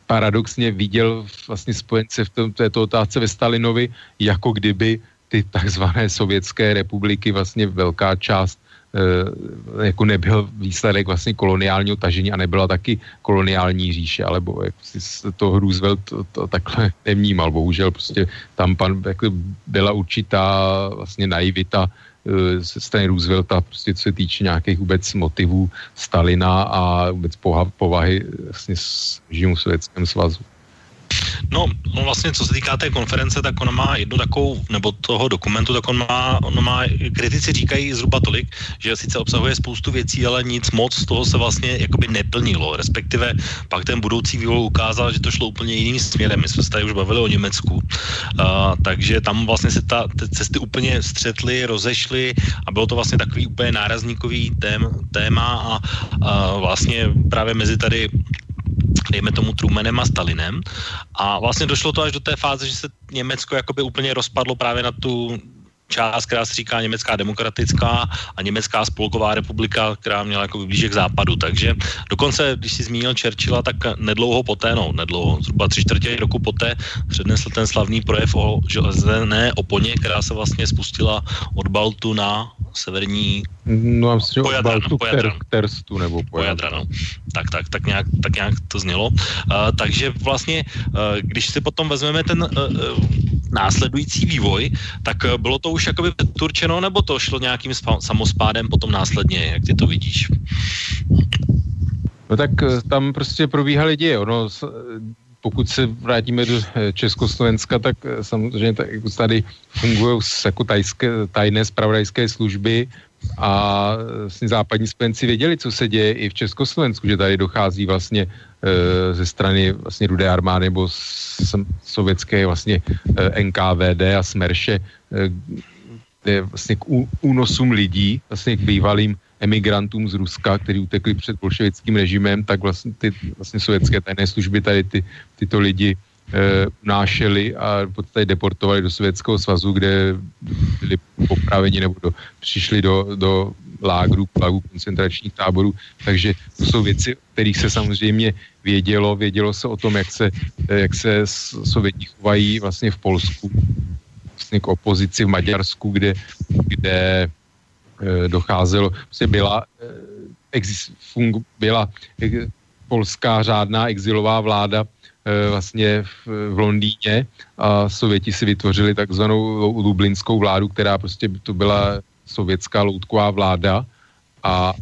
paradoxně viděl vlastně spojence v tom, této otázce ve Stalinovi, jako kdyby ty takzvané sovětské republiky, vlastně velká část Eh, jako nebyl výsledek vlastně koloniálního tažení a nebyla taky koloniální říše, alebo jako si to Roosevelt to, to takhle nevnímal, bohužel prostě tam pan, jako byla určitá vlastně naivita eh, ze strany Roosevelta, prostě co se týče nějakých vůbec motivů Stalina a vůbec povahy vlastně s režimu Sovětském svazu. No, no vlastně, co se týká té konference, tak ona má jednu takovou, nebo toho dokumentu, tak on má, on má, kritici říkají zhruba tolik, že sice obsahuje spoustu věcí, ale nic moc z toho se vlastně jakoby neplnilo, respektive pak ten budoucí vývoj ukázal, že to šlo úplně jiným směrem. My jsme se tady už bavili o Německu, uh, takže tam vlastně se ta, ty cesty úplně střetly, rozešly a bylo to vlastně takový úplně nárazníkový tém, téma a, a vlastně právě mezi tady dejme tomu Trumanem a Stalinem. A vlastně došlo to až do té fáze, že se Německo jakoby úplně rozpadlo právě na tu část, která se říká Německá demokratická a Německá spolková republika, která měla jako blíže k západu. Takže dokonce, když si zmínil Churchilla, tak nedlouho poté, no nedlouho, zhruba tři čtvrtě roku poté přednesl ten slavný projev o železné oponě, která se vlastně spustila od Baltu na severní No, já myslím, že Baltu k Terstu nebo Pojadra. no. Tak, tak, tak nějak, tak nějak to znělo. Uh, takže vlastně, uh, když si potom vezmeme ten uh, následující vývoj, tak uh, bylo to už jakoby turčeno, nebo to šlo nějakým spa- samospádem potom následně, jak ty to vidíš? No tak tam prostě probíhaly děje. Ono, pokud se vrátíme do Československa, tak samozřejmě tak, tady fungují jako tajské, tajné spravodajské služby, a vlastně západní spojenci věděli, co se děje i v Československu, že tady dochází vlastně e, ze strany vlastně Rudé armády nebo s, sovětské vlastně e, NKVD a Smerše e, vlastně k únosům lidí, vlastně k bývalým emigrantům z Ruska, kteří utekli před bolševickým režimem, tak vlastně ty vlastně sovětské tajné služby tady ty, tyto lidi e, unášeli a podstatě deportovali do Sovětského svazu, kde byli popraveni nebo do, přišli do, do lágrů, plagu koncentračních táborů. Takže to jsou věci, o kterých se samozřejmě vědělo. Vědělo se o tom, jak se, jak se Sověti chovají vlastně v Polsku, vlastně k opozici v Maďarsku, kde, kde docházelo, prostě byla, e, exist, fung, byla e, polská řádná exilová vláda vlastně v, v Londýně a Sověti si vytvořili takzvanou dublinskou vládu, která prostě to byla sovětská loutková vláda a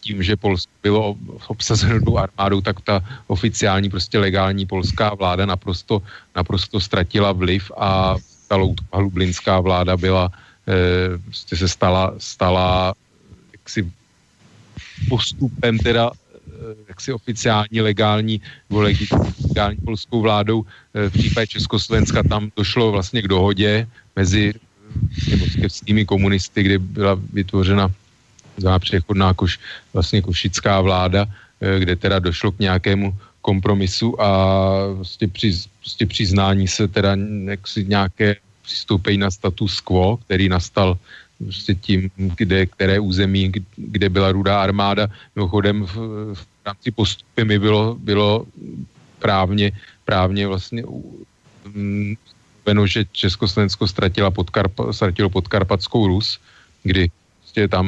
tím, že Polsko bylo obsazeno tou armádou, tak ta oficiální, prostě legální polská vláda naprosto, naprosto ztratila vliv a ta loutková lublinská vláda byla, e, prostě se stala, stala jaksi postupem teda eh, jaksi oficiální, legální, legální polskou vládou. E, v případě Československa tam došlo vlastně k dohodě mezi moskevskými komunisty, kde byla vytvořena za přechodná koš, vlastně košická vláda, eh, kde teda došlo k nějakému kompromisu a vlastně, přiz, vlastně přiznání se teda nějaké přistoupení na status quo, který nastal prostě tím, kde, které území, kde byla rudá armáda. Mimochodem v, v rámci postupy mi bylo, bylo právně, právně vlastně um, že Československo ztratila podkarpa, ztratilo podkarpatskou Rus, kdy prostě tam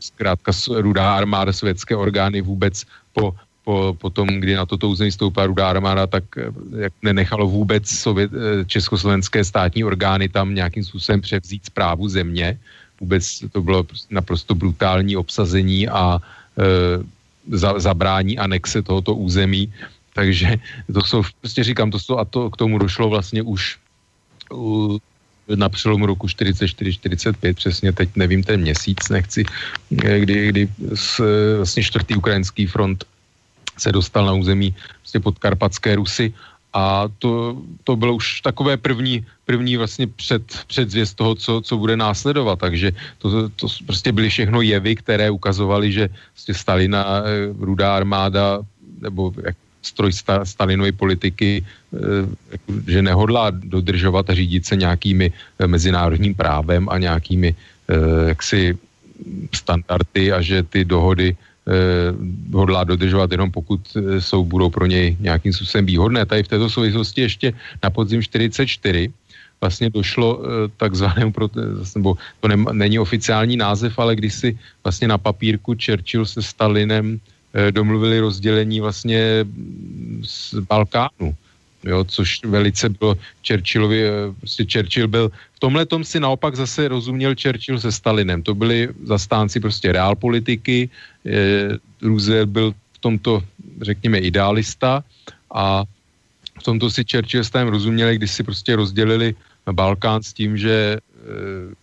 zkrátka rudá armáda, sovětské orgány vůbec po, po, po tom, kdy na toto území stoupá rudá armáda, tak eh, jak nenechalo vůbec sovět, eh, československé státní orgány tam nějakým způsobem převzít zprávu země. Vůbec to bylo prostě naprosto brutální obsazení a e, za, zabrání anexe tohoto území. Takže to jsou, prostě říkám, to jsou, a to k tomu došlo vlastně už u, na přelomu roku 44-45, přesně teď nevím ten měsíc, nechci, kdy, kdy s, vlastně čtvrtý ukrajinský front se dostal na území vlastně podkarpatské Rusy. A to, to bylo už takové první, první vlastně před, předzvěst toho, co, co bude následovat, takže to, to prostě byly všechno jevy, které ukazovaly, že vlastně Stalina, eh, rudá armáda, nebo jak stroj Stalinovy politiky, eh, že nehodlá dodržovat a řídit se nějakými eh, mezinárodním právem a nějakými jaksi standardy a že ty dohody hodlá dodržovat jenom pokud jsou, budou pro něj nějakým způsobem výhodné. Tady v této souvislosti ještě na podzim 44 vlastně došlo takzvanému, nebo to ne, není oficiální název, ale když si vlastně na papírku Churchill se Stalinem Eh, domluvili rozdělení vlastně z Balkánu. Jo, což velice bylo Churchillovi, eh, prostě Churchill byl, v tomhle tom si naopak zase rozuměl Churchill se Stalinem, to byli zastánci prostě realpolitiky, eh, Roosevelt byl v tomto, řekněme, idealista a v tomto si Churchill s tím rozuměli, když si prostě rozdělili Balkán s tím, že eh,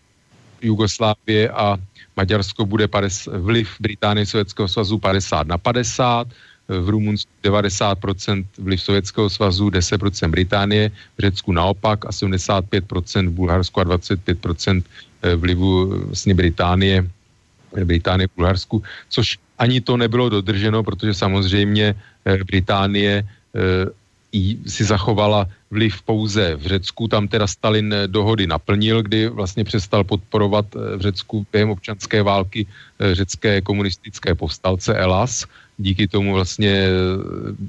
Jugoslávie a Maďarsko bude 50, vliv Británie Sovětského svazu 50 na 50, v Rumunsku 90% vliv Sovětského svazu, 10% Británie, v Řecku naopak a 75% v Bulharsku a 25% eh, vlivu vlastně Británie, Británie v Bulharsku, což ani to nebylo dodrženo, protože samozřejmě eh, Británie eh, si zachovala vliv pouze v Řecku. Tam teda Stalin eh, dohody naplnil, kdy vlastně přestal podporovat eh, v Řecku během občanské války eh, řecké komunistické povstalce Elas. Díky tomu vlastně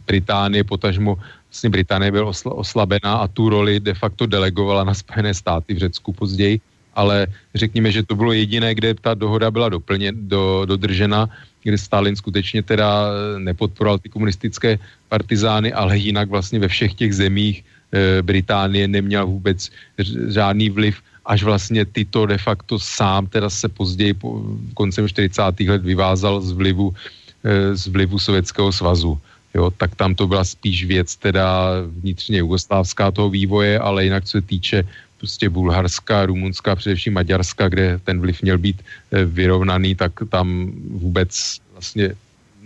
Británie, potažmo vlastně Británie byla oslabená a tu roli de facto delegovala na Spojené státy v Řecku později ale řekněme, že to bylo jediné, kde ta dohoda byla doplně, do, dodržena, kde Stalin skutečně teda nepodporoval ty komunistické partizány, ale jinak vlastně ve všech těch zemích e, Británie neměla vůbec žádný vliv, až vlastně tyto de facto sám teda se později po, koncem 40. let vyvázal z vlivu, e, z vlivu Sovětského svazu. Jo, tak tam to byla spíš věc teda vnitřně jugoslávská toho vývoje, ale jinak co se týče prostě Bulharska, Rumunska, především Maďarska, kde ten vliv měl být eh, vyrovnaný, tak tam vůbec vlastně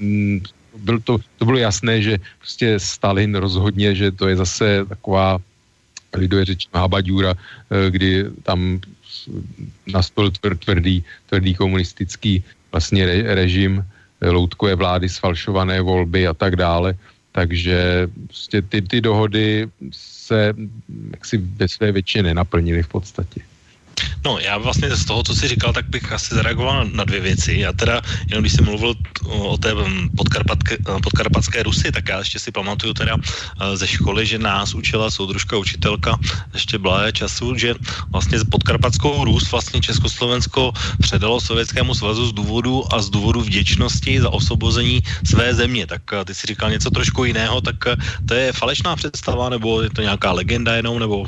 mm, byl to, to bylo jasné, že prostě Stalin rozhodně, že to je zase taková lidově řečeno Habadjura, kdy tam nastol tvrdý, tvrdý komunistický vlastně re, režim, loutkové vlády, sfalšované volby a tak dále. Takže prostě ty, ty dohody se jaksi ve své většině nenaplnily v podstatě. No, já vlastně z toho, co jsi říkal, tak bych asi zareagoval na dvě věci. Já teda, jenom když jsem mluvil o té mm, podkarpatské Rusy, tak já ještě si pamatuju teda eh, ze školy, že nás učila soudružka učitelka ještě blahé času, že vlastně podkarpatskou Rus vlastně Československo předalo Sovětskému svazu z důvodu a z důvodu vděčnosti za osvobození své země. Tak eh, ty si říkal něco trošku jiného, tak eh, to je falešná představa, nebo je to nějaká legenda jenom, nebo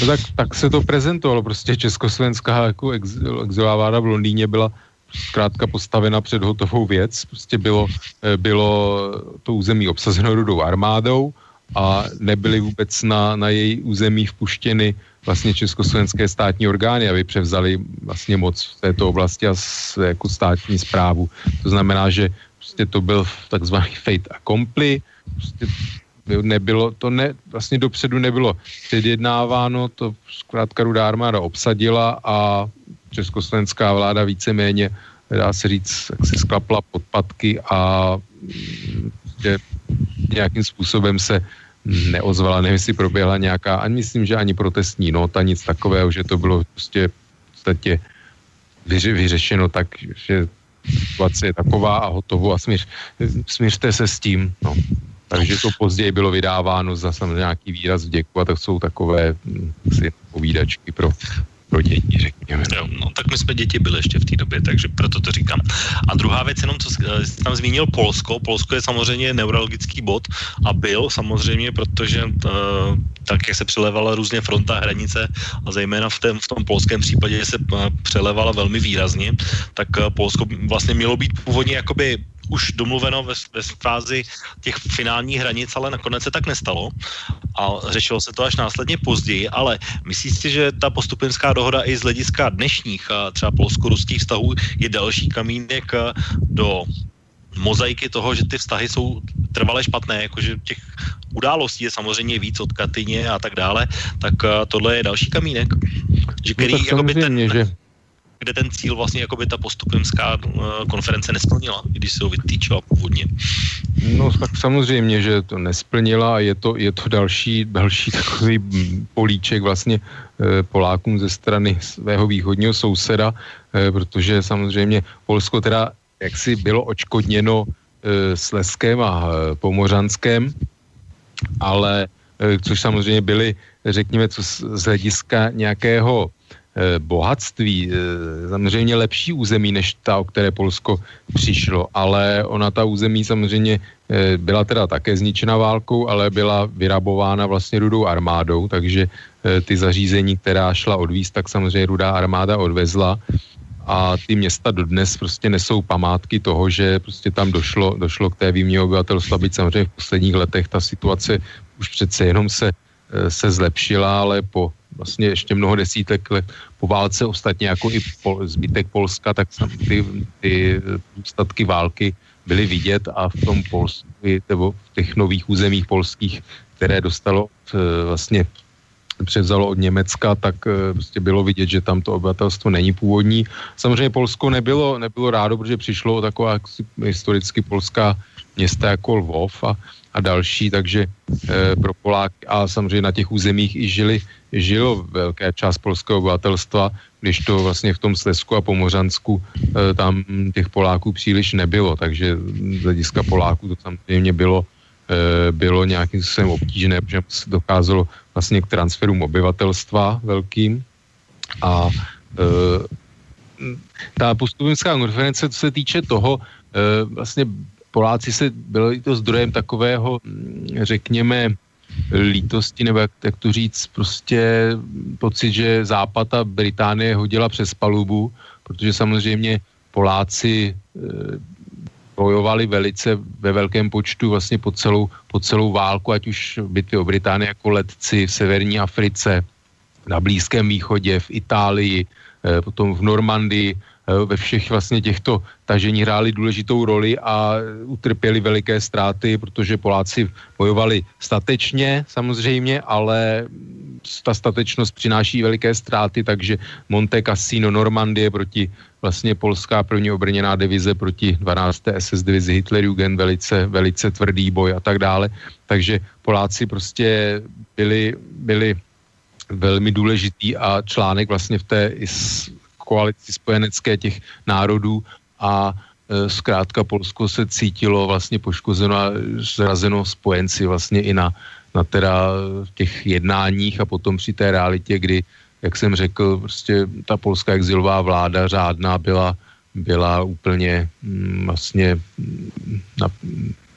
No tak, tak se to prezentovalo, prostě československá jako exilová vláda v Londýně byla zkrátka postavena před hotovou věc, prostě bylo, eh, bylo to území obsazeno rudou armádou a nebyly vůbec na, na její území vpuštěny vlastně československé státní orgány, aby převzali vlastně moc v této oblasti a s, jako státní zprávu. To znamená, že prostě to byl takzvaný fate accompli, prostě nebylo, to ne, vlastně dopředu nebylo předjednáváno, to zkrátka rudá armáda obsadila a československá vláda víceméně, dá se říct, jak si sklapla podpatky a že nějakým způsobem se neozvala, nevím, jestli proběhla nějaká, ani myslím, že ani protestní nota, nic takového, že to bylo prostě v podstatě vyře, vyřešeno tak, že situace je taková a hotovo a smíř, smířte se s tím. No. Takže to později bylo vydáváno za samozřejmě nějaký výraz vděku a to jsou takové hm, si povídačky pro pro děti, řekněme. Jo, no tak my jsme děti byli ještě v té době, takže proto to říkám. A druhá věc, jenom co eh, jsi tam zmínil Polsko. Polsko je samozřejmě neurologický bod a byl samozřejmě, protože t, eh, tak, jak se přelevala různě fronta hranice a zejména v, tém, v tom polském případě se eh, přelevala velmi výrazně, tak Polsko vlastně mělo být původně jakoby už domluveno ve, ve fázi těch finálních hranic, ale nakonec se tak nestalo. A řešilo se to až následně později, ale myslíš si, že ta postupinská dohoda i z hlediska dnešních třeba polsko-ruských vztahů je další kamínek do mozaiky toho, že ty vztahy jsou trvale špatné, jakože těch událostí je samozřejmě víc od Katyně a tak dále, tak tohle je další kamínek, že který no jakoby ten, že kde ten cíl vlastně jako by ta postupemská eh, konference nesplnila, když se ho vytýčila původně. No tak samozřejmě, že to nesplnila a je to, je to další, další takový políček vlastně eh, Polákům ze strany svého východního souseda, eh, protože samozřejmě Polsko teda jaksi bylo očkodněno s Leskem a Pomořanském, ale což samozřejmě byly, řekněme, co z hlediska nějakého bohatství, eh, samozřejmě lepší území než ta, o které Polsko přišlo, ale ona ta území samozřejmě eh, byla teda také zničena válkou, ale byla vyrabována vlastně rudou armádou, takže ty zařízení, která šla odvíst, tak samozřejmě rudá armáda odvezla. A ty města dodnes prostě nesou památky toho, že prostě tam došlo, došlo k té výměně obyvatelstva, byť samozřejmě v posledních letech ta situace už přece jenom se, se zlepšila, ale po vlastně ještě mnoho desítek let po válce, ostatně jako i pol, zbytek Polska, tak ty, ty statky války byly vidět a v tom Polsku, nebo v těch nových územích polských, které dostalo vlastně převzalo od Německa, tak e, prostě bylo vidět, že tam to obyvatelstvo není původní. Samozřejmě Polsko nebylo, nebylo rádo, protože přišlo taková historicky polská města jako Lvov a, a další, takže e, pro Poláky a samozřejmě na těch územích i žili žilo velká část polského obyvatelstva, když to vlastně v tom Slesku a Pomořansku e, tam těch Poláků příliš nebylo, takže z hlediska Poláků to samozřejmě bylo, e, bylo nějakým způsobem obtížné, protože dokázalo vlastně k transferům obyvatelstva velkým. A e, ta postupinská konference, co se týče toho, e, vlastně Poláci se byli to zdrojem takového, řekněme, lítosti, nebo jak, jak to říct, prostě pocit, že Západ a Británie hodila přes palubu, protože samozřejmě Poláci e, bojovali velice ve velkém počtu vlastně po celou, po celou válku, ať už bitvy o Británii jako letci v severní Africe, na Blízkém východě, v Itálii, e, potom v Normandii, ve všech vlastně těchto tažení hráli důležitou roli a utrpěli veliké ztráty, protože Poláci bojovali statečně samozřejmě, ale ta statečnost přináší veliké ztráty, takže Monte Cassino Normandie proti vlastně polská první obrněná divize proti 12. SS divizi Hitlerjugend, velice, velice tvrdý boj a tak dále. Takže Poláci prostě byli, byli velmi důležitý a článek vlastně v té koalici spojenecké těch národů a e, zkrátka Polsko se cítilo vlastně poškozeno a zrazeno spojenci vlastně i na, na teda těch jednáních a potom při té realitě, kdy, jak jsem řekl, prostě ta polská exilová vláda řádná byla, byla úplně mm, vlastně mm, na,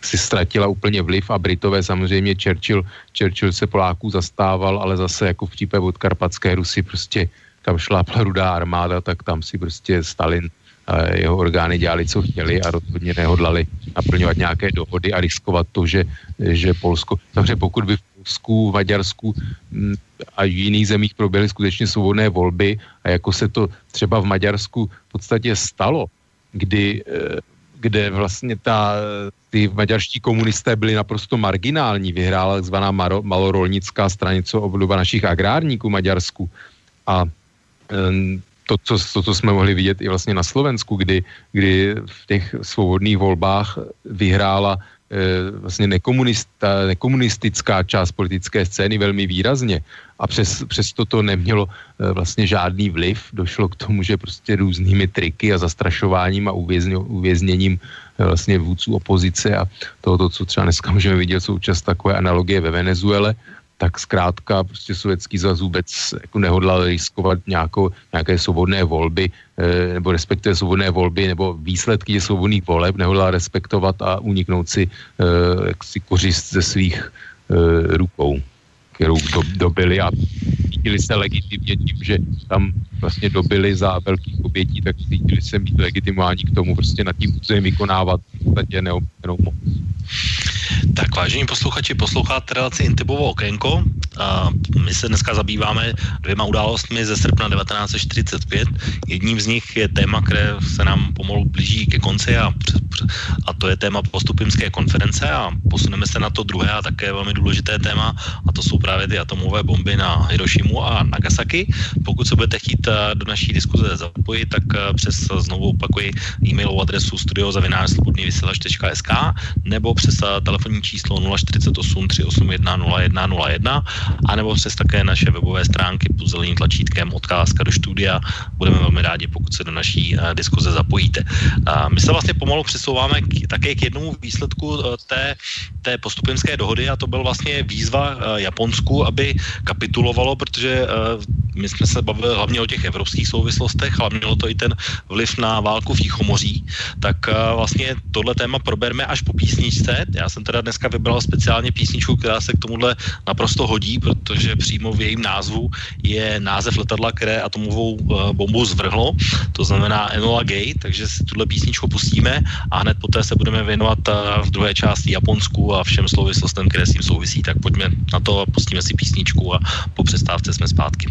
si ztratila úplně vliv a Britové samozřejmě Churchill, Churchill se Poláků zastával, ale zase jako v případě od Karpatské Rusy prostě kam šlápla rudá armáda, tak tam si prostě Stalin a jeho orgány dělali, co chtěli a rozhodně nehodlali naplňovat nějaké dohody a riskovat to, že, že Polsko, takže pokud by v Polsku, v Maďarsku mm, a v jiných zemích proběhly skutečně svobodné volby a jako se to třeba v Maďarsku v podstatě stalo, kdy eh, kde vlastně ta, ty maďarští komunisté byli naprosto marginální. Vyhrála takzvaná malorolnická stranice obdoba našich agrárníků Maďarsku. A to co, to, co jsme mohli vidět i vlastně na Slovensku, kdy, kdy v těch svobodných volbách vyhrála e, vlastně nekomunista, nekomunistická část politické scény velmi výrazně a přes, přes to nemělo e, vlastně žádný vliv. Došlo k tomu, že prostě různými triky a zastrašováním a uvězně, uvězněním e, vlastně vůdců opozice a tohoto, co třeba dneska můžeme vidět, jsou čas takové analogie ve Venezuele, tak zkrátka prostě sovětský zvaz vůbec jako nehodlal riskovat nějakou, nějaké svobodné volby, e, nebo respektive svobodné volby, nebo výsledky svobodných voleb nehodlal respektovat a uniknout si, e, si kořist ze svých e, rukou, kterou do, dobili a cítili se legitimně tím, že tam vlastně dobili za velkých obětí, tak cítili se být legitimální k tomu prostě nad tím území vykonávat v podstatě neomezenou moc. Tak vážení posluchači, posloucháte relaci Intibovo okénko. A my se dneska zabýváme dvěma událostmi ze srpna 1945. Jedním z nich je téma, které se nám pomalu blíží ke konci a, a to je téma postupimské konference a posuneme se na to druhé a také velmi důležité téma a to jsou právě ty atomové bomby na Hirošimu a Nagasaki. Pokud se budete chtít do naší diskuze zapojit, tak eh, přes znovu opakuji e-mailovou adresu studiozavinářslobodnývysílač.sk nebo přes eh, telefonní číslo 048 381 0101 anebo přes také naše webové stránky pod zeleným tlačítkem odkázka do studia. Budeme velmi rádi, pokud se do naší diskuze zapojíte. My se vlastně pomalu přesouváme k, také k jednomu výsledku té, té postupinské dohody a to byl vlastně výzva Japonsku, aby kapitulovalo, protože my jsme se bavili hlavně o těch evropských souvislostech, ale mělo to i ten vliv na válku v Jichomoří, tak uh, vlastně tohle téma probereme až po písničce. Já jsem teda dneska vybral speciálně písničku, která se k tomuhle naprosto hodí, protože přímo v jejím názvu je název letadla, které atomovou uh, bombu zvrhlo, to znamená Enola Gay, takže si tuhle písničku pustíme a hned poté se budeme věnovat uh, v druhé části Japonsku a všem souvislostem, které s tím souvisí. Tak pojďme na to a pustíme si písničku a po přestávce jsme zpátky.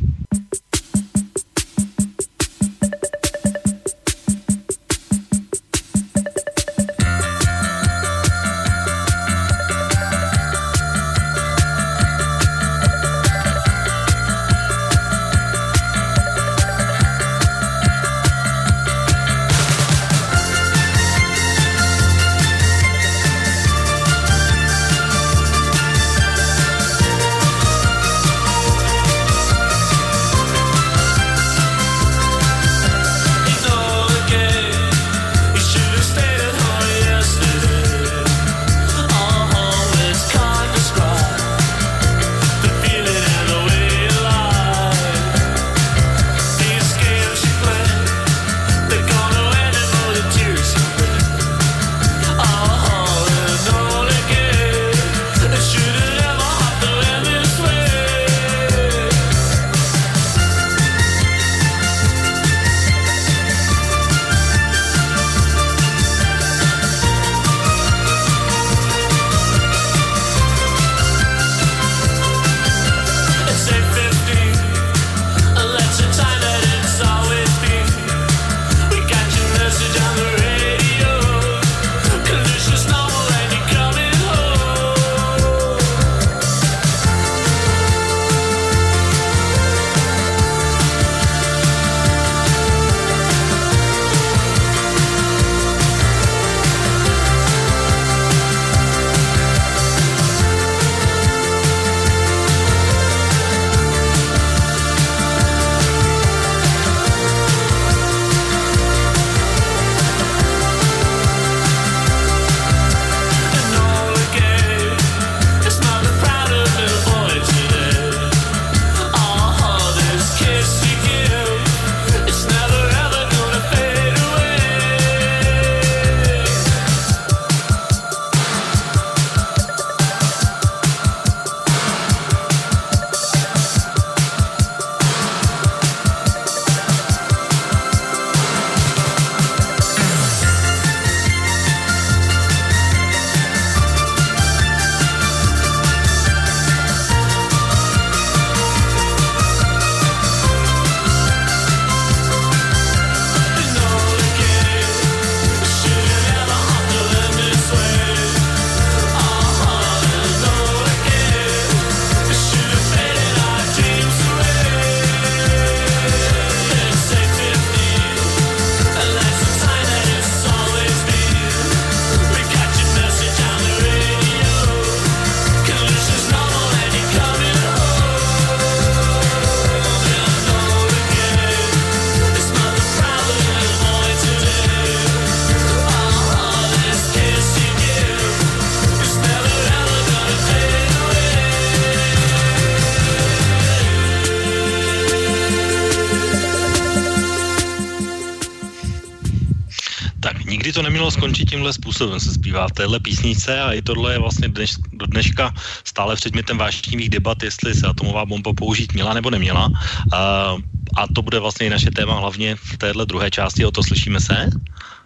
Způsobem, se zpívá v téhle písnice a i tohle je vlastně dneš, do dneška stále předmětem vášnivých debat, jestli se atomová bomba použít měla nebo neměla. Uh, a to bude vlastně i naše téma hlavně v téhle druhé části, o to slyšíme se?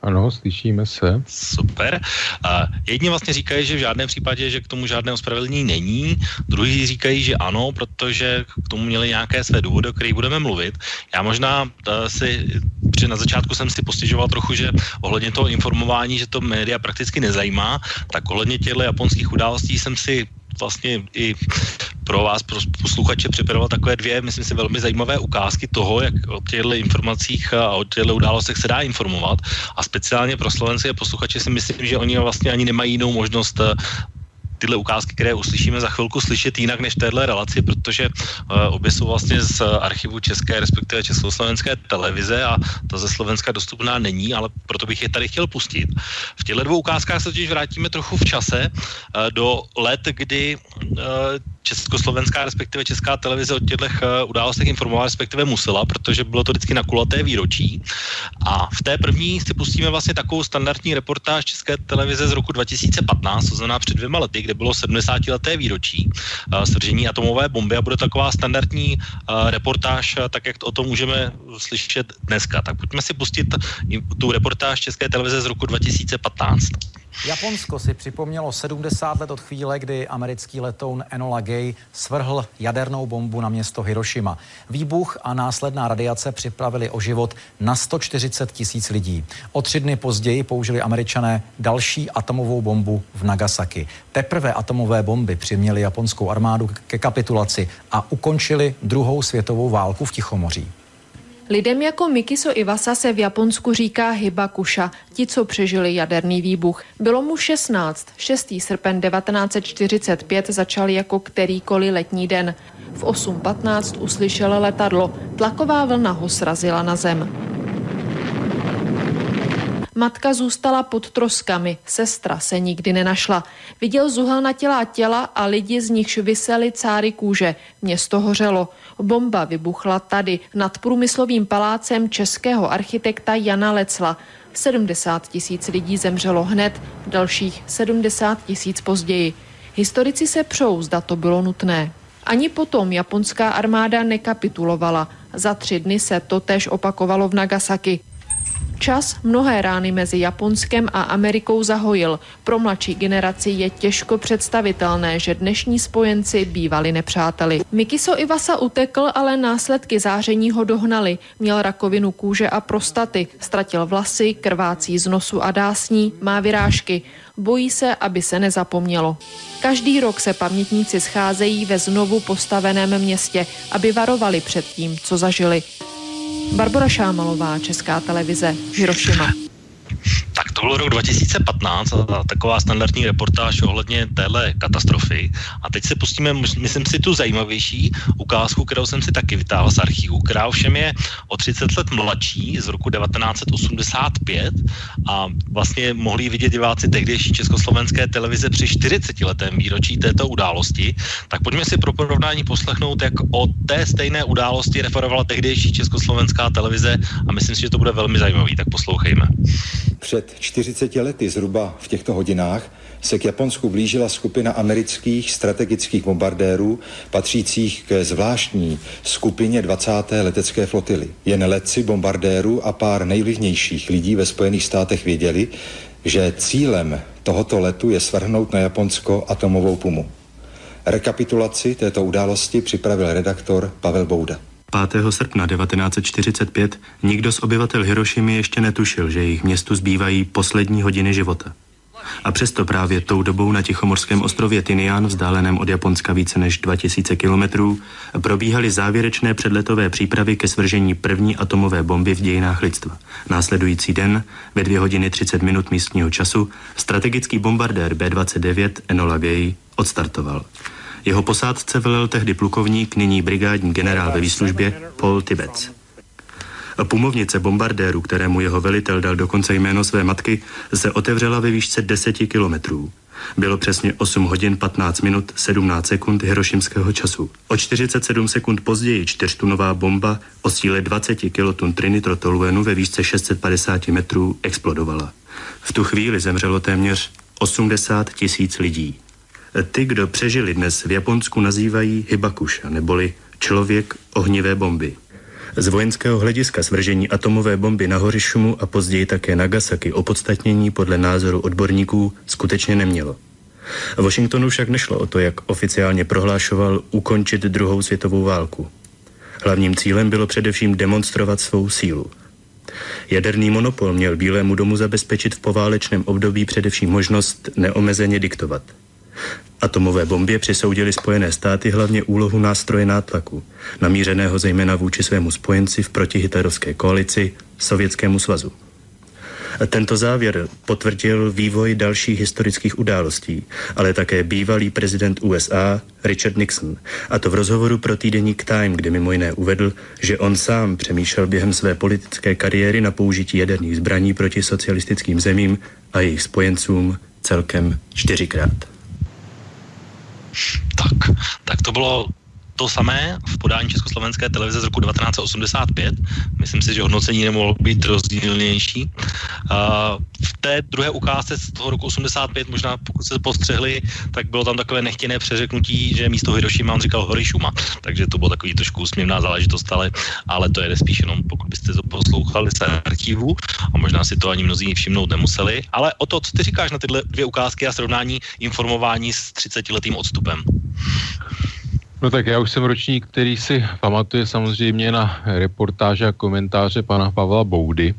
Ano, slyšíme se. Super. Uh, jedni vlastně říkají, že v žádném případě, že k tomu žádné ospravedlnění není, druhý říkají, že ano, protože k tomu měli nějaké své důvody, o kterých budeme mluvit. Já možná uh, si, při na začátku jsem si postižoval trochu, že ohledně toho informování, že to média prakticky nezajímá, tak ohledně těchto japonských událostí jsem si vlastně i pro vás, pro posluchače, připravil takové dvě, myslím si, velmi zajímavé ukázky toho, jak o těchto informacích a o těchto událostech se dá informovat. A speciálně pro slovenské posluchače si myslím, že oni vlastně ani nemají jinou možnost eh, tyhle ukázky, které uslyšíme za chvilku, slyšet jinak než téhle relaci, protože uh, obě jsou vlastně z archivu České, respektive Československé televize a ta ze Slovenska dostupná není, ale proto bych je tady chtěl pustit. V těchto dvou ukázkách se totiž vrátíme trochu v čase uh, do let, kdy uh, československá, respektive česká televize o těchto uh, událostech informovala, respektive musela, protože bylo to vždycky na kulaté výročí. A v té první si pustíme vlastně takovou standardní reportáž České televize z roku 2015, to znamená před dvěma lety, kde bylo 70 leté výročí uh, svržení atomové bomby a bude taková standardní uh, reportáž, tak jak to, o tom můžeme slyšet dneska. Tak pojďme si pustit tu reportáž České televize z roku 2015. Japonsko si připomnělo 70 let od chvíle, kdy americký letoun Enola Gay svrhl jadernou bombu na město Hiroshima. Výbuch a následná radiace připravili o život na 140 tisíc lidí. O tři dny později použili američané další atomovou bombu v Nagasaki. Teprve atomové bomby přiměly japonskou armádu ke kapitulaci a ukončili druhou světovou válku v Tichomoří. Lidem jako Mikiso Iwasa se v Japonsku říká hibakuša, ti, co přežili jaderný výbuch. Bylo mu 16. 6. srpen 1945 začal jako kterýkoliv letní den. V 8.15 uslyšel letadlo. Tlaková vlna ho srazila na zem. Matka zůstala pod troskami, sestra se nikdy nenašla. Viděl zuhelnatělá těla a lidi z nichž vysely cáry kůže. Město hořelo. Bomba vybuchla tady, nad průmyslovým palácem českého architekta Jana Lecla. 70 tisíc lidí zemřelo hned, dalších 70 tisíc později. Historici se přou, zda to bylo nutné. Ani potom japonská armáda nekapitulovala. Za tři dny se to tež opakovalo v Nagasaki. Čas mnohé rány mezi Japonskem a Amerikou zahojil. Pro mladší generaci je těžko představitelné, že dnešní spojenci bývali nepřáteli. Mikiso Iwasa utekl, ale následky záření ho dohnali. Měl rakovinu kůže a prostaty, ztratil vlasy, krvácí z nosu a dásní, má vyrážky. Bojí se, aby se nezapomnělo. Každý rok se pamětníci scházejí ve znovu postaveném městě, aby varovali před tím, co zažili. Barbara Šámalová, Česká televize, Hiroshima. Tak to byl rok 2015 a taková standardní reportáž ohledně téhle katastrofy. A teď se pustíme, myslím si, tu zajímavější ukázku, kterou jsem si taky vytáhl z archivu, která ovšem je o 30 let mladší, z roku 1985 a vlastně mohli vidět diváci tehdejší československé televize při 40 letém výročí této události. Tak pojďme si pro porovnání poslechnout, jak o té stejné události referovala tehdejší československá televize a myslím si, že to bude velmi zajímavý, tak poslouchejme. Před 40 lety zhruba v těchto hodinách se k Japonsku blížila skupina amerických strategických bombardérů patřících k zvláštní skupině 20. letecké flotily. Jen letci bombardérů a pár nejvlivnějších lidí ve Spojených státech věděli, že cílem tohoto letu je svrhnout na Japonsko atomovou pumu. Rekapitulaci této události připravil redaktor Pavel Bouda. 5. srpna 1945 nikdo z obyvatel Hirošimy ještě netušil, že jejich městu zbývají poslední hodiny života. A přesto právě tou dobou na Tichomorském ostrově Tinian, vzdáleném od Japonska více než 2000 kilometrů, probíhaly závěrečné předletové přípravy ke svržení první atomové bomby v dějinách lidstva. Následující den, ve 2 hodiny 30 minut místního času, strategický bombardér B-29 Enola Gay odstartoval. Jeho posádce velel tehdy plukovník, nyní brigádní generál ve výslužbě Paul Tibets. Pumovnice bombardéru, kterému jeho velitel dal dokonce jméno své matky, se otevřela ve výšce deseti kilometrů. Bylo přesně 8 hodin 15 minut 17 sekund hirošimského času. O 47 sekund později čtyřtunová bomba o síle 20 kilotun trinitrotoluenu ve výšce 650 metrů explodovala. V tu chvíli zemřelo téměř 80 tisíc lidí. Ty, kdo přežili dnes v Japonsku, nazývají Hibakusha, neboli člověk ohnivé bomby. Z vojenského hlediska svržení atomové bomby na Horišumu a později také Nagasaki opodstatnění podle názoru odborníků skutečně nemělo. Washingtonu však nešlo o to, jak oficiálně prohlášoval ukončit druhou světovou válku. Hlavním cílem bylo především demonstrovat svou sílu. Jaderný monopol měl Bílému domu zabezpečit v poválečném období především možnost neomezeně diktovat – Atomové bombě přisoudili Spojené státy hlavně úlohu nástroje nátlaku, namířeného zejména vůči svému spojenci v protihitlerovské koalici Sovětskému svazu. Tento závěr potvrdil vývoj dalších historických událostí, ale také bývalý prezident USA Richard Nixon, a to v rozhovoru pro týdeník Time, kde mimo jiné uvedl, že on sám přemýšlel během své politické kariéry na použití jaderných zbraní proti socialistickým zemím a jejich spojencům celkem čtyřikrát. Tak, tak to bylo to samé v podání Československé televize z roku 1985. Myslím si, že hodnocení nemohlo být rozdílnější. V té druhé ukázce z toho roku 85, možná pokud se postřehli, tak bylo tam takové nechtěné přeřeknutí, že místo Hiroshima on říkal Horišuma. Takže to bylo takový trošku úsměvná záležitost, ale, ale to je spíš jenom, pokud byste to poslouchali z archivu a možná si to ani mnozí všimnout nemuseli. Ale o to, co ty říkáš na tyhle dvě ukázky a srovnání informování s 30-letým odstupem. No tak já už jsem ročník, který si pamatuje samozřejmě na reportáže a komentáře pana Pavla Boudy.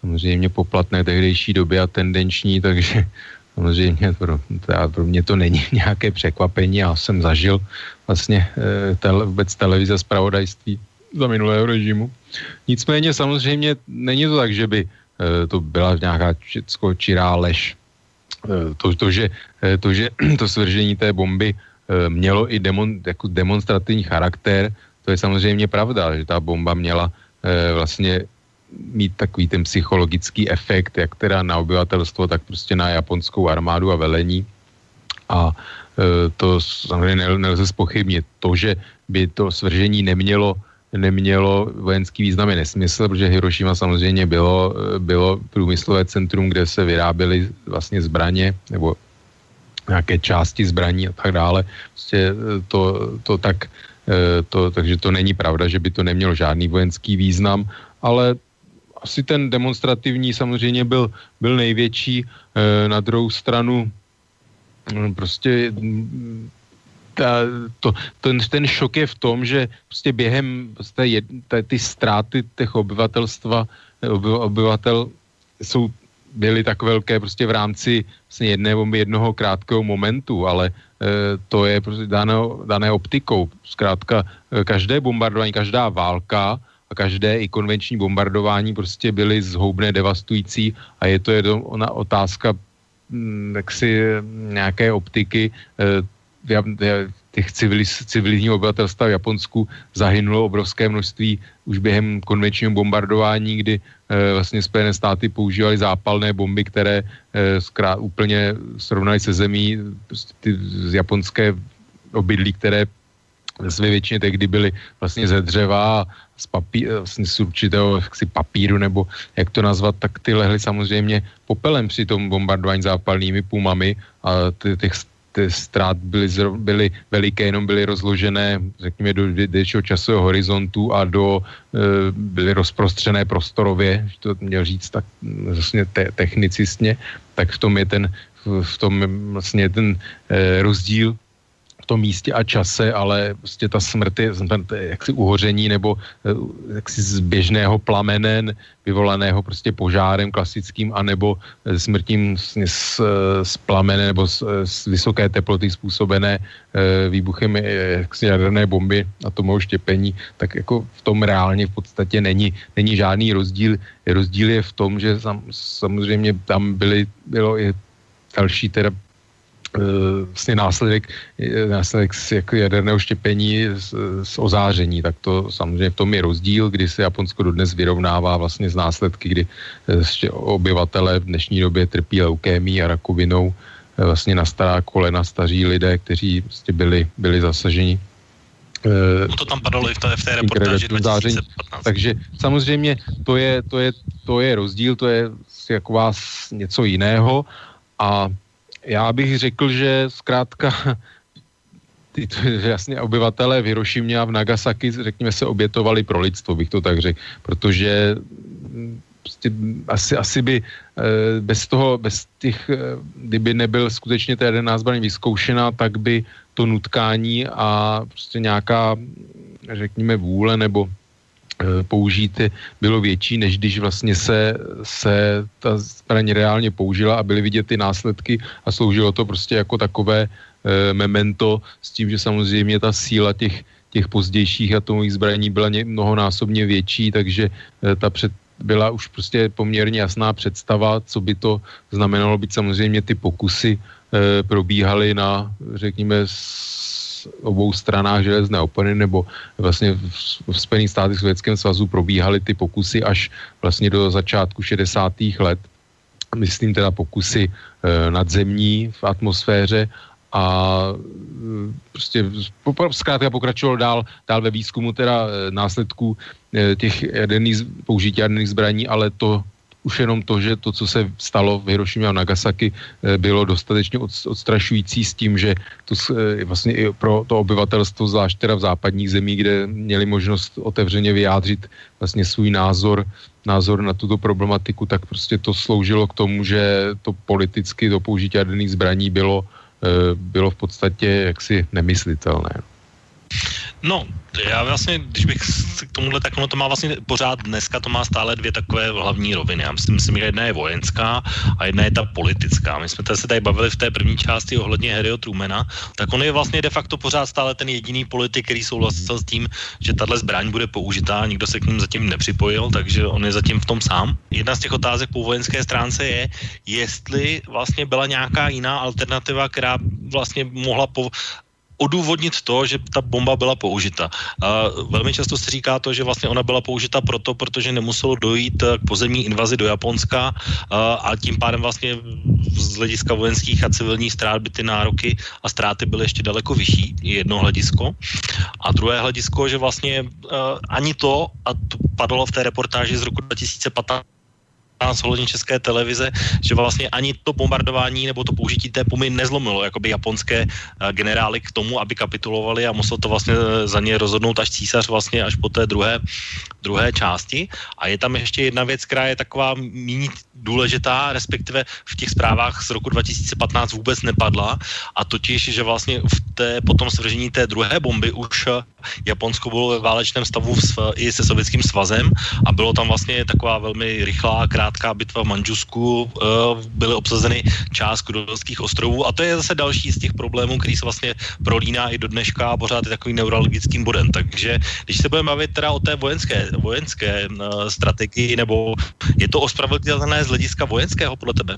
Samozřejmě poplatné tehdejší doby a tendenční, takže samozřejmě pro, pro mě to není nějaké překvapení. Já jsem zažil vlastně eh, vůbec televize zpravodajství za minulého režimu. Nicméně samozřejmě není to tak, že by eh, to byla nějaká čirá lež. Eh, to, to, že, to, že to svržení té bomby Eh, mělo i demon, jako demonstrativní charakter. To je samozřejmě pravda, že ta bomba měla e, vlastně mít takový ten psychologický efekt, jak teda na obyvatelstvo, tak prostě na japonskou armádu a velení. A e, to samozřejmě nelze spochybnit. To, že by to svržení nemělo nemělo vojenský význam je nesmysl, protože Hiroshima samozřejmě bylo, bylo průmyslové centrum, kde se vyráběly vlastně zbraně, nebo nějaké části zbraní a tak dále. Prostě eh, to, to tak, eh, to, takže to není pravda, že by to nemělo žádný vojenský význam, ale asi ten demonstrativní samozřejmě byl, byl největší. Eh, na druhou stranu mm, prostě ta, to, ten, ten šok je v tom, že prostě během prostě ty ztráty těch obyvatelstva, obyvatel jsou byly tak velké prostě v rámci vlastně jedné jednoho krátkého momentu, ale e, to je prostě dané, dané optikou. Zkrátka e, každé bombardování, každá válka a každé i konvenční bombardování prostě byly zhoubné, devastující a je to jenom ona otázka m, mm, si nějaké optiky. E, těch civiliz, civilního obyvatelstva v Japonsku zahynulo obrovské množství už během konvenčního bombardování, kdy e, vlastně Spojené státy používaly zápalné bomby, které e, zkrát, úplně srovnaly se zemí prostě ty z japonské obydlí, které ve většině tehdy byly vlastně ze dřeva z, papí, vlastně z určitého jaksi papíru, nebo jak to nazvat, tak ty lehly samozřejmě popelem při tom bombardování zápalnými pumami a těch ty ztrát byly, byly veliké, jenom byly rozložené, řekněme, do většího časového horizontu a do, e, byly rozprostřené prostorově, to měl říct tak vlastně te, technicistně, tak v tom je ten, v tom vlastně ten e, rozdíl v tom místě a čase, ale prostě ta smrt je jaksi uhoření nebo eh, jaksi z běžného plamene vyvolaného prostě požárem klasickým anebo eh, smrtím z, z, z plamene nebo z, z vysoké teploty způsobené výbuchem jaksi jaderné bomby a tomu štěpení, tak jako v tom reálně v podstatě není, není žádný rozdíl. Rozdíl je v tom, že sam, samozřejmě tam byly, bylo i další teda Eh, vlastně následek, eh, následek z jako jaderného štěpení z, z ozáření, tak to samozřejmě v tom je rozdíl, kdy se Japonsko dodnes vyrovnává vlastně z následky, kdy ještě eh, obyvatele v dnešní době trpí leukémí a rakovinou vlastně na stará kolena staří lidé, kteří prostě byli, byli zasaženi. No to tam padalo i v té, v té reportáži 2015. Takže samozřejmě to je, to, je, to je rozdíl, to je jako vás něco jiného a já bych řekl, že zkrátka ty, jasně obyvatelé v Hirošimě a v Nagasaki, řekněme, se obětovali pro lidstvo, bych to tak řekl, protože mm, prostě asi, asi by eh, bez toho, bez těch, eh, kdyby nebyl skutečně ta jedená zbraň vyzkoušená, tak by to nutkání a prostě nějaká, řekněme, vůle nebo použít bylo větší, než když vlastně se, se ta zbraň reálně použila a byly vidět ty následky a sloužilo to prostě jako takové e, memento s tím, že samozřejmě ta síla těch, těch pozdějších atomových zbraní byla mnohonásobně větší, takže e, ta před, byla už prostě poměrně jasná představa, co by to znamenalo být samozřejmě ty pokusy e, probíhaly na, řekněme, obou stranách železné opony, nebo vlastně v, Spojených státech Sovětském svazu probíhaly ty pokusy až vlastně do začátku 60. let. Myslím teda pokusy e, nadzemní v atmosféře a e, prostě zkrátka pokračoval dál, dál ve výzkumu teda e, následků těch jaderných, použití jaderných zbraní, ale to už jenom to, že to, co se stalo v Hirošimě a Nagasaki, bylo dostatečně odstrašující s tím, že to vlastně i pro to obyvatelstvo, zvlášť teda v západních zemích, kde měli možnost otevřeně vyjádřit vlastně svůj názor, názor na tuto problematiku, tak prostě to sloužilo k tomu, že to politicky, to použití jaderných zbraní bylo Eh, bylo v podstatě jaksi nemyslitelné. No, já vlastně, když bych k tomuhle, tak ono to má vlastně pořád dneska, to má stále dvě takové hlavní roviny. Já myslím, myslím že jedna je vojenská a jedna je ta politická. My jsme se tady bavili v té první části ohledně Harryho Trumana, tak on je vlastně de facto pořád stále ten jediný politik, který souhlasil s tím, že tahle zbraň bude použitá, nikdo se k ním zatím nepřipojil, takže on je zatím v tom sám. Jedna z těch otázek po vojenské stránce je, jestli vlastně byla nějaká jiná alternativa, která vlastně mohla po, odůvodnit to, že ta bomba byla použita. A velmi často se říká to, že vlastně ona byla použita proto, protože nemuselo dojít k pozemní invazi do Japonska a, tím pádem vlastně z hlediska vojenských a civilních ztrát by ty nároky a ztráty byly ještě daleko vyšší, jedno hledisko. A druhé hledisko, že vlastně uh, ani to, a to padlo v té reportáži z roku 2015, z ohledně české televize, že vlastně ani to bombardování nebo to použití té pumy nezlomilo jakoby japonské eh, generály k tomu, aby kapitulovali a musel to vlastně eh, za ně rozhodnout až císař vlastně až po té druhé, druhé části. A je tam ještě jedna věc, která je taková méně důležitá, respektive v těch zprávách z roku 2015 vůbec nepadla a totiž, že vlastně v té, potom svržení té druhé bomby už eh, Japonsko bylo ve válečném stavu i se Sovětským svazem a bylo tam vlastně taková velmi rychlá, krátká bitva v Manžusku, eh, byly obsazeny část Kudovských ostrovů a to je zase další z těch problémů, který se vlastně prolíná i do dneška a pořád je takovým neurologickým bodem. Takže když se budeme bavit teda o té vojenské, vojenské uh, strategii, nebo je to ospravedlitelné z hlediska vojenského podle tebe?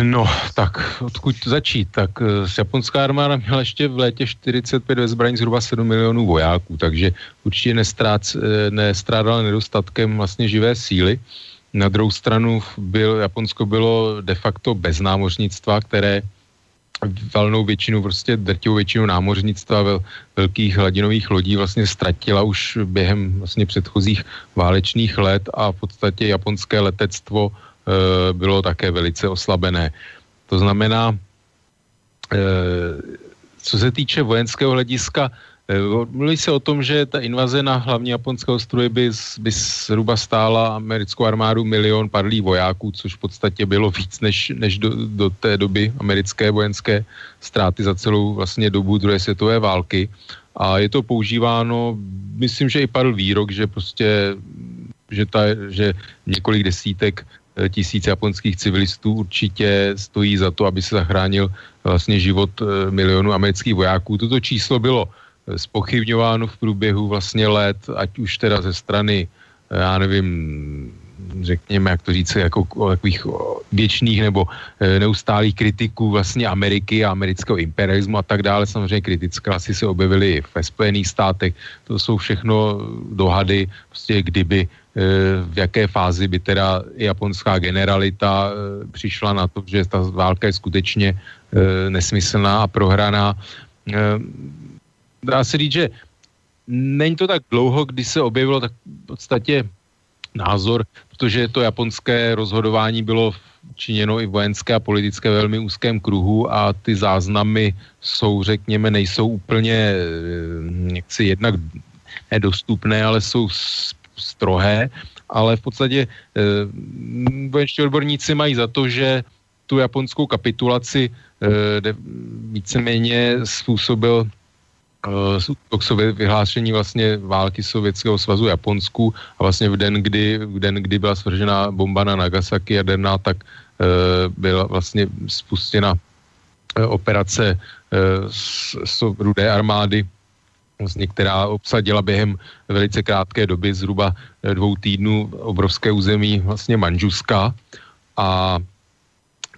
No, tak odkud začít? Tak uh, japonská armáda měla ještě v létě 45 ve zbraní zhruba 7 milionů vojáků, takže určitě nestrác, eh, nestrádala nedostatkem vlastně živé síly. Na druhou stranu byl, Japonsko bylo de facto bez námořnictva, které valnou většinu, prostě drtivou většinu námořnictva vel, velkých hladinových lodí vlastně ztratila už během vlastně předchozích válečných let a v podstatě japonské letectvo bylo také velice oslabené. To znamená, e, co se týče vojenského hlediska, Eh, mluví se o tom, že ta invaze na hlavní japonské ostrovy by, by zhruba stála americkou armádu milion padlých vojáků, což v podstatě bylo víc než, než do, do té doby americké vojenské ztráty za celou vlastně dobu druhé světové války. A je to používáno, myslím, že i padl výrok, že prostě, že, ta, že několik desítek eh, tisíc japonských civilistů určitě stojí za to, aby se zachránil vlastně život eh, milionů amerických vojáků. Toto číslo bylo spochybňováno v průběhu vlastně let, ať už teda ze strany, já nevím, řekněme, jak to říct, jako takových věčných nebo e, neustálých kritiků vlastně Ameriky a amerického imperialismu a tak dále. Samozřejmě kritické hlasy se objevily i ve Spojených státech. To jsou všechno dohady, prostě kdyby e, v jaké fázi by teda japonská generalita e, přišla na to, že ta válka je skutečně nesmyslná a prohraná. Dá se říct, že není to tak dlouho, kdy se objevilo tak v podstatě názor, protože to japonské rozhodování bylo činěno i vojenské a politické velmi úzkém kruhu a ty záznamy jsou, řekněme, nejsou úplně eh, jaksi jednak nedostupné, ale jsou strohé, ale v podstatě e, vojenští odborníci mají za to, že tu japonskou kapitulaci e, víceméně způsobil uh, vyhlášení vlastně války Sovětského svazu Japonsku a vlastně v den, kdy, v den, kdy byla svržena bomba na Nagasaki jaderná, tak uh, byla vlastně spustěna uh, operace uh, rudé armády, vlastně, která obsadila během velice krátké doby, zhruba dvou týdnů, obrovské území vlastně Manžuska. A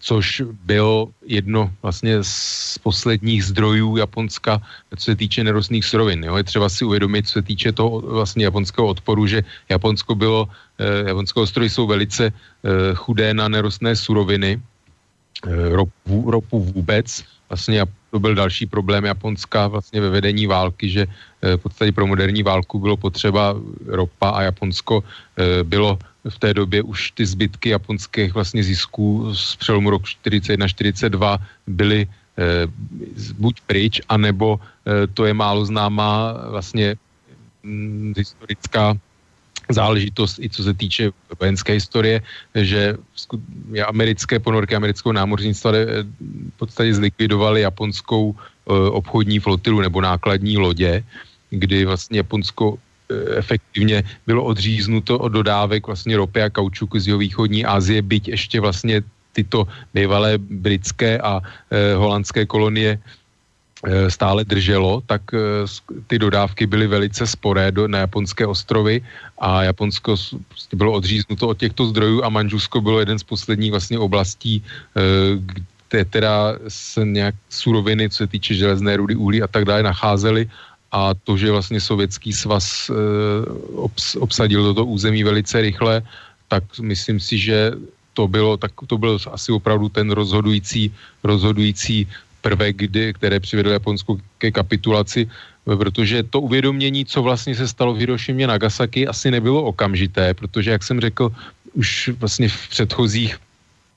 což bylo jedno vlastně z posledních zdrojů Japonska, co se týče nerostných surovin. Jo? Je třeba si uvědomit, co se týče toho vlastně japonského odporu, že Japonsko bylo, eh, Japonské ostrovy jsou velice eh, chudé na nerostné suroviny, eh, ropu, ropu vůbec, vlastně to byl další problém Japonska vlastně ve vedení války, že eh, v podstatě pro moderní válku bylo potřeba ropa a Japonsko eh, bylo v té době už ty zbytky japonských vlastně zisků z přelomu roku 41-42 byly eh, buď pryč, anebo eh, to je málo známá vlastně hm, historická záležitost i co se týče vojenské historie, že americké ponorky amerického námořnictva eh, v podstatě zlikvidovali japonskou eh, obchodní flotilu nebo nákladní lodě, kdy vlastně Japonsko efektivně bylo odříznuto od dodávek vlastně ropy a kaučuku z východní Asie, byť ještě vlastně tyto bývalé britské a e, holandské kolonie e, stále drželo, tak e, ty dodávky byly velice sporé do, na japonské ostrovy a Japonsko prostě bylo odříznuto od těchto zdrojů a Manžusko bylo jeden z posledních vlastně oblastí, e, kde teda se nějak suroviny, co se týče železné rudy, uhlí a tak dále, nacházely a to, že vlastně Sovětský svaz e, obs, obsadil toto území velice rychle, tak myslím si, že to bylo, tak to byl asi opravdu ten rozhodující, rozhodující prvek, kdy, které přivedlo Japonsko ke kapitulaci, protože to uvědomění, co vlastně se stalo v Hirošimě Nagasaki, asi nebylo okamžité, protože, jak jsem řekl, už vlastně v předchozích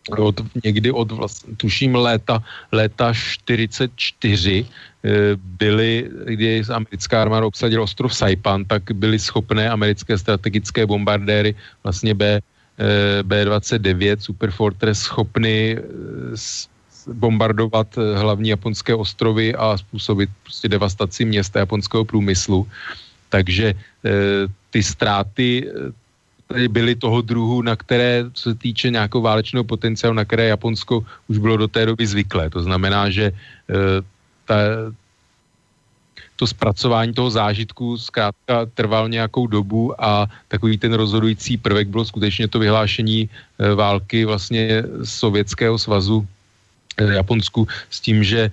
od, někdy od vlastně, tuším léta, léta 44 eh, byly, kdy americká armáda obsadila ostrov Saipan, tak byly schopné americké strategické bombardéry vlastně B, eh, B-29 Super Fortress schopny eh, bombardovat hlavní japonské ostrovy a způsobit prostě devastaci města japonského průmyslu. Takže ty ztráty byly toho druhu, na které, co se týče nějakého válečného potenciálu, na které Japonsko už bylo do té doby zvyklé. To znamená, že eh, ta, to zpracování toho zážitku zkrátka trval nějakou dobu a takový ten rozhodující prvek bylo skutečně to vyhlášení eh, války vlastně Sovětského svazu eh, Japonsku s tím, že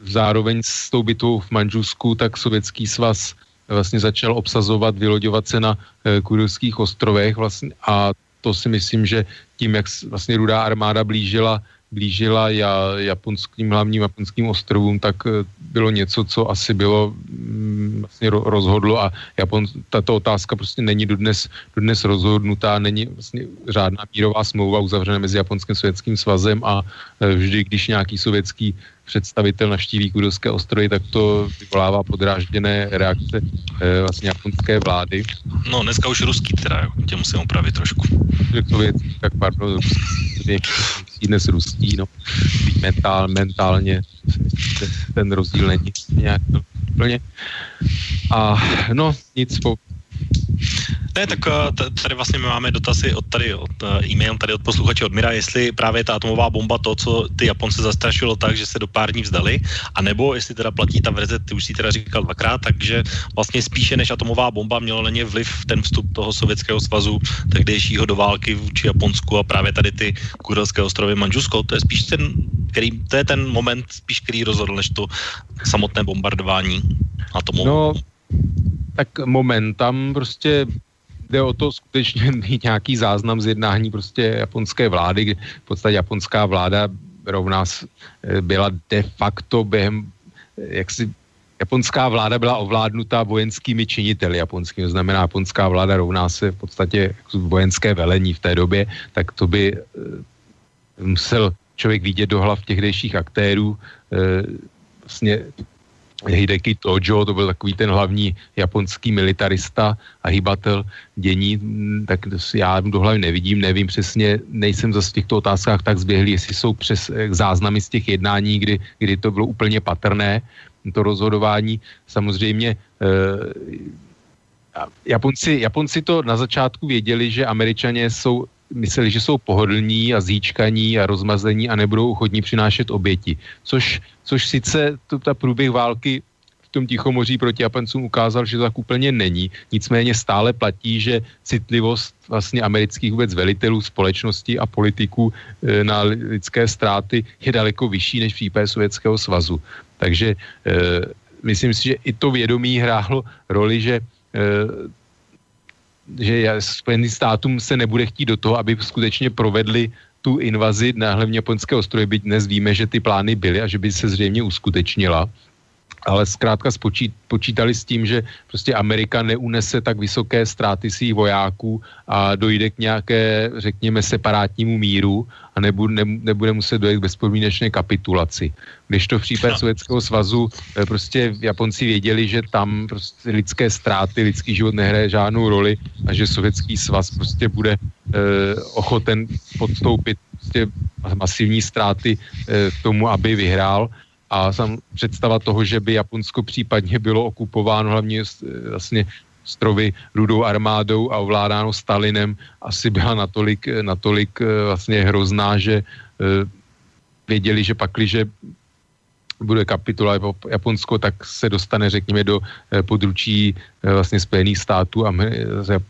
zároveň s tou bitvou v Manžusku, tak Sovětský svaz vlastně začal obsazovat, vyloďovat se na e, Kurilských ostrovech vlastně. A to si myslím, že tím, jak vlastně rudá armáda blížila, blížila ja, japonským, hlavním japonským ostrovům, tak e, bylo něco, co asi bylo mm, vlastně rozhodlo. A Japon, tato otázka prostě není dodnes, dodnes rozhodnutá, není vlastně řádná mírová smlouva uzavřená mezi Japonským sovětským svazem a e, vždy, když nějaký sovětský představitel navštíví Kudovské ostrovy, tak to vyvolává podrážděné reakce e, vlastně japonské vlády. No, dneska už ruský teda, jo. tě musím opravit trošku. Věc, tak pardon, dnes ruský, no, mentál, mentálně ten rozdíl není nějak úplně. A no, nic po, Ne, tak eh, tady vlastně my máme dotazy od tady, od eh, e-mail tady od posluchače od Mira, jestli právě ta atomová bomba to, co ty Japonce zastrašilo tak, že se do pár dní vzdali, anebo jestli teda platí ta verze, ty už si teda říkal dvakrát, takže vlastně spíše než atomová bomba mělo na ně vliv ten vstup toho Sovětského svazu tehdejšího do války vůči Japonsku a právě tady ty Kurelské ostrovy Manžusko, to je spíš ten, který, to je ten moment spíš, který rozhodl, než to samotné bombardování atomovou. No, tak moment, tam prostě jde o to skutečně mít nějaký záznam z jednání prostě japonské vlády, kdy v podstatě japonská vláda rovná eh, byla de facto během, eh, jak si japonská vláda byla ovládnutá vojenskými činiteli japonskými, to znamená japonská vláda rovná se v podstatě vojenské velení v té době, tak to by e, musel člověk vidět do hlav tehdejších aktérů, e, vlastně Hideki Tojo, to byl takový ten hlavní japonský militarista a hybatel dění, tak já do hlavy nevidím, nevím přesně, nejsem zase v těchto otázkách tak zběhlý, jestli jsou přes eh, záznamy z těch jednání, kdy, kdy to bylo úplně patrné, to rozhodování. Samozřejmě eh, Japonci, Japonci to na začátku věděli, že američané jsou mysleli, že jsou pohodlní a zíčkaní a rozmazení a nebudou ochotní přinášet oběti. Což, což sice to, ta průběh války v tom Tichomoří proti Japoncům ukázal, že to tak úplně není. Nicméně stále platí, že citlivost vlastně amerických vůbec velitelů společnosti a politiků e, na lidské ztráty je daleko vyšší než v případě Sovětského svazu. Takže e, myslím si, že i to vědomí hrálo roli, že e, že Spojeným státům se nebude chtít do toho, aby skutečně provedli tu invazi na hlavně japonské ostrovy, byť dnes víme, že ty plány byly a že by se zřejmě uskutečnila ale zkrátka spočít, počítali s tím, že prostě Amerika neunese tak vysoké ztráty svých vojáků a dojde k nějaké, řekněme, separátnímu míru a nebude, ne, nebude muset dojít k bezpodmínečné kapitulaci. Když to v případě no. Sovětského svazu eh, prostě Japonci věděli, že tam prostě lidské ztráty, lidský život nehraje žádnou roli a že Sovětský svaz prostě bude eh, ochoten podstoupit prostě masivní ztráty eh, k tomu, aby vyhrál, a sam představa toho, že by Japonsko případně bylo okupováno hlavně vlastně strovy rudou armádou a ovládáno Stalinem, asi byla natolik, natolik eh, vlastně hrozná, že eh, věděli, že pakliže bude kapitula Japonsko, tak se dostane, řekněme, do eh, područí vlastně Spojených států a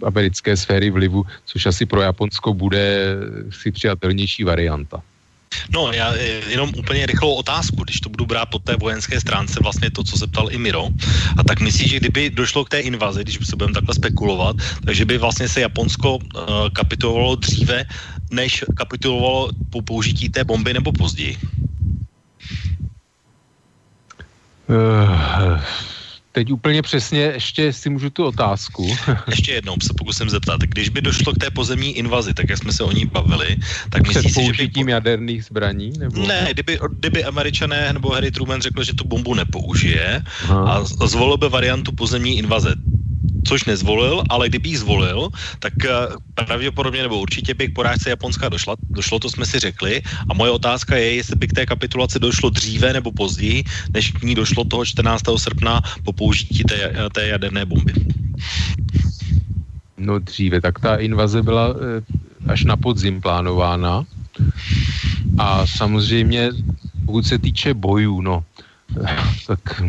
americké sféry vlivu, což asi pro Japonsko bude si přijatelnější varianta. No, já eh, jenom úplně rychlou otázku, když to budu brát po té vojenské stránce, vlastně to, co se ptal i Miro. A tak myslíš, že kdyby došlo k té invazi, když se budeme takhle spekulovat, takže by vlastně se Japonsko uh, kapitulovalo dříve, než kapitulovalo po použití té bomby nebo později? Uh, teď úplně přesně, ještě si můžu tu otázku. ještě jednou se pokusím zeptat. Když by došlo k té pozemní invazi, tak jak jsme se o ní bavili, tak Před myslíš si, že by... jaderných zbraní? Nebo... Ne, kdyby, kdyby američané nebo Harry Truman řekl, že tu bombu nepoužije Aha. a zvolil by variantu pozemní invaze, což nezvolil, ale kdyby ji zvolil, tak eh, pravděpodobně nebo určitě by k porážce Japonska došla, došlo, to jsme si řekli. A moje otázka je, jestli by k té kapitulaci došlo dříve nebo později, než k ní došlo toho 14. srpna po použití té, té jaderné bomby. No dříve, tak ta invaze byla eh, až na podzim plánována. A samozřejmě, pokud se týče bojů, no, tak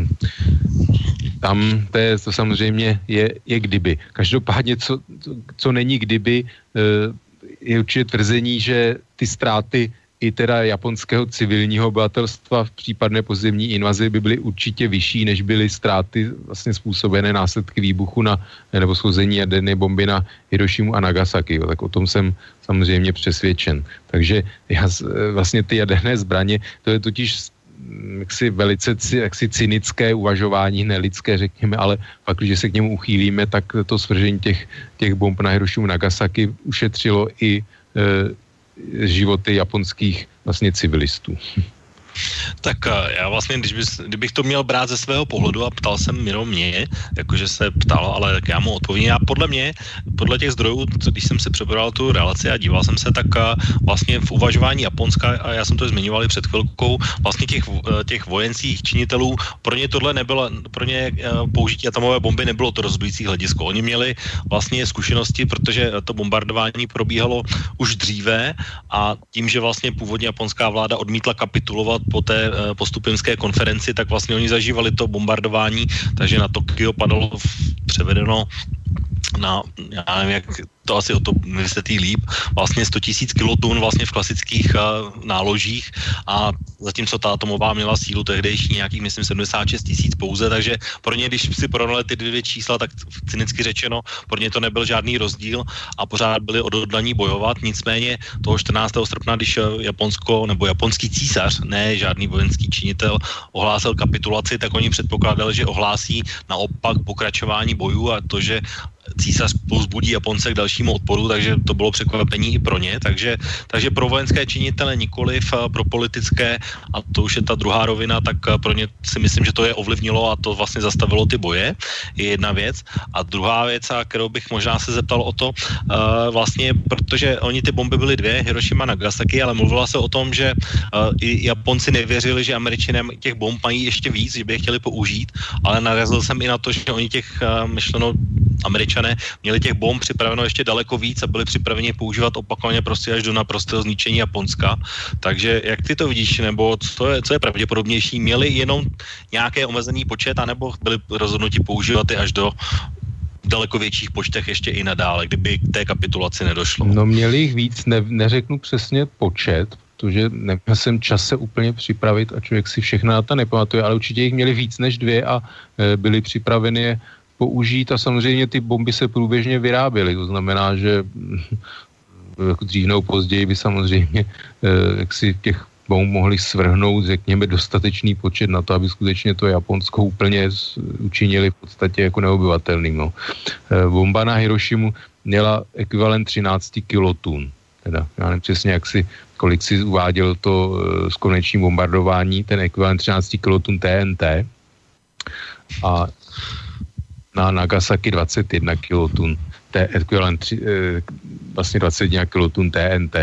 tam to, je, to samozřejmě je, je kdyby. Každopádně, co, co, není kdyby, eh, je určitě tvrzení, že ty ztráty i teda japonského civilního obyvatelstva v případné pozemní invazi by byly určitě vyšší, než byly ztráty vlastně způsobené následky výbuchu na, nebo schození jaderné bomby na Hirošimu a Nagasaki. Jo. Tak o tom jsem samozřejmě přesvědčen. Takže já, vlastně ty jaderné zbraně, to je totiž jaksi velice jaksi cynické uvažování, nelidské řekněme, ale pak, když se k němu uchýlíme, tak to svržení těch, těch bomb na Hirošimu Nagasaki ušetřilo i e, životy japonských vlastně civilistů. Tak eh, já vlastně, když bys, kdybych to měl brát ze svého pohledu a ptal jsem jenom mě, jakože se ptal, ale tak já mu odpovím. Já podle mě, podle těch zdrojů, když jsem si přebral tu relaci a díval jsem se, tak eh, vlastně v uvažování Japonska, a já jsem to zmiňoval i před chvilkou, vlastně těch, eh, těch vojenských činitelů, pro ně tohle nebylo, pro ně použití atomové bomby nebylo to rozhodující hledisko. Oni měli vlastně zkušenosti, protože to bombardování probíhalo už dříve a tím, že vlastně původně japonská vláda odmítla kapitulovat po té eh, postupimské konferenci, tak vlastně oni zažívali to bombardování, takže na Tokio padalo převedeno na, já nevím, jak to asi o to vysvětlí líp, vlastně 100 tisíc kilotun vlastně v klasických uh, náložích a zatímco ta atomová měla sílu tehdejší nějakých, myslím, 76 tisíc pouze, takže pro ně, když si porovnali ty dvě čísla, tak cynicky řečeno, pro ně to nebyl žádný rozdíl a pořád byli odhodlaní bojovat, nicméně toho 14. srpna, když eh, Japonsko nebo japonský císař, ne žádný vojenský činitel, ohlásil kapitulaci, tak oni předpokládali, že ohlásí naopak pokračování bojů a to, že císař pozbudí Japonce k dalšímu odporu, takže to bylo překvapení i pro ně. Takže, takže pro vojenské činitele nikoliv, pro politické, a to už je ta druhá rovina, tak pro ně si myslím, že to je ovlivnilo a to vlastně zastavilo ty boje, je jedna věc. A druhá věc, a kterou bych možná se zeptal o to, vlastně, protože oni ty bomby byly dvě, Hiroshima Nagasaki, ale mluvila se o tom, že i Japonci nevěřili, že Američané těch bomb mají ještě víc, že by je chtěli použít, ale narazil jsem i na to, že oni těch myšleno Američané měli těch bomb připraveno ještě daleko víc a byli připraveni používat opakovaně prostě až do naprostého zničení Japonska. Takže jak ty to vidíš, nebo co je, co je pravděpodobnější? Měli jenom nějaké omezený počet, anebo byli rozhodnuti používat je až do daleko větších počtech ještě i nadále, kdyby k té kapitulaci nedošlo? No měli jich víc, ne, neřeknu přesně počet, protože neměl jsem čas se úplně připravit a člověk si všechno na to nepamatuje, ale určitě jich měli víc než dvě a e, byli připraveni použít a samozřejmě ty bomby se průběžně vyráběly. To znamená, že jako dřív nebo později by samozřejmě eh, jak si těch bomb mohli svrhnout, řekněme, dostatečný počet na to, aby skutečně to Japonsko úplně učinili v podstatě jako neobyvatelným. No. Eh, bomba na Hirošimu měla ekvivalent 13 kilotun. Teda, já nevím přesně, jak si, kolik si uváděl to e, s konečním bombardování, ten ekvivalent 13 kilotun TNT. A na Nagasaki 21 kilotun, ekvivalent tři, e, vlastně 21 kilotun TNT.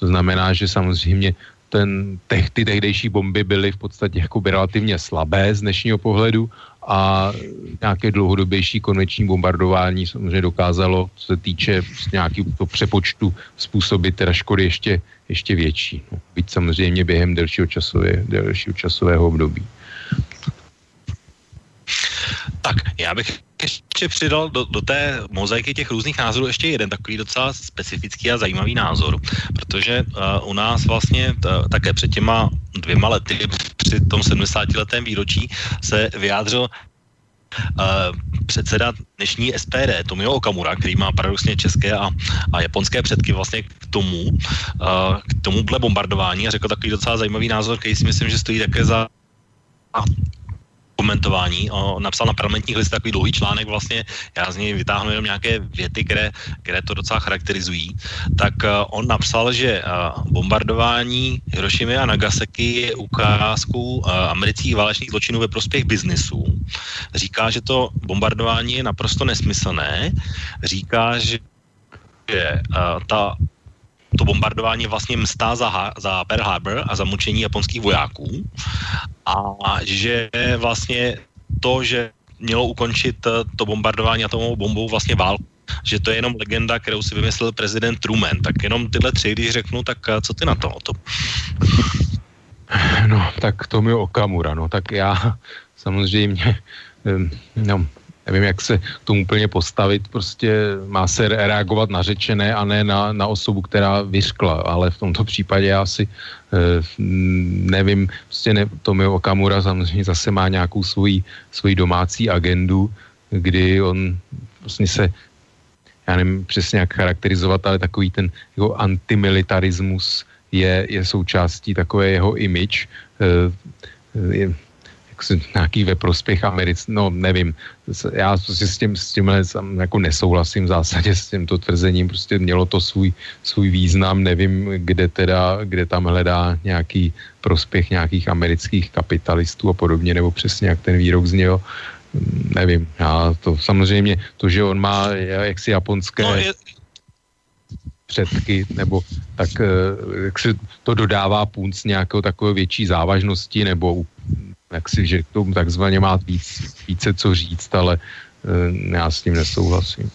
To znamená, že samozřejmě ten, teh, ty tehdejší bomby byly v podstatě jako by relativně slabé z dnešního pohledu a nějaké dlouhodobější konvenční bombardování samozřejmě dokázalo, co se týče nějakého přepočtu, způsobit teda škody ještě, ještě větší. No, byť samozřejmě během delšího, časové, delšího časového období. Tak já bych ještě přidal do, do té mozaiky těch různých názorů ještě jeden takový docela specifický a zajímavý názor, protože uh, u nás vlastně t, také před těma dvěma lety, při tom 70-letém výročí, se vyjádřil Uh, předseda dnešní SPD, Tomio Okamura, který má paradoxně české a, a japonské předky vlastně k tomu, uh, k tomuhle bombardování a řekl takový docela zajímavý názor, který si myslím, že stojí také za komentování. O, napsal na parlamentních listech takový dlouhý článek, vlastně já z něj vytáhnu jenom nějaké věty, které, které to docela charakterizují. Tak uh, on napsal, že uh, bombardování Hirošimy a Nagasaki je ukázkou uh, amerických válečných zločinů ve prospěch biznisu. Říká, že to bombardování je naprosto nesmyslné. Říká, že uh, ta to bombardování vlastně mstá za, za Pearl Harbor a za mučení japonských vojáků a že vlastně to, že mělo ukončit eh, to bombardování atomovou bombou vlastně válku, že to je jenom legenda, kterou si vymyslel prezident Truman. Tak jenom tyhle tři, když řeknu, tak eh, co ty na to? to? No, tak to mi Okamura, no, tak já samozřejmě, no, nevím, jak se tomu úplně postavit, prostě má se reagovat na řečené a ne na, na osobu, která vyřkla, ale v tomto případě já si eh, nevím, prostě ne, Tomio Okamura samozřejmě zase má nějakou svoji, svoji domácí agendu, kdy on vlastně se já nevím přesně jak charakterizovat, ale takový ten jeho antimilitarismus je, je součástí takové jeho image. Je, jaksi, nějaký ve prospěch Americ, no nevím, já prostě s tím, s tímhle jako nesouhlasím v zásadě s tímto tvrzením, prostě mělo to svůj, svůj význam, nevím, kde teda, kde tam hledá nějaký prospěch nějakých amerických kapitalistů a podobně, nebo přesně jak ten výrok zněl, nevím, já to samozřejmě, to, že on má jaksi japonské no, je... předky, nebo tak eh, jak se to dodává punc nějakého takové větší závažnosti, nebo jak si, že k tomu takzvaně má víc, více co říct, ale eh, já s tím nesouhlasím.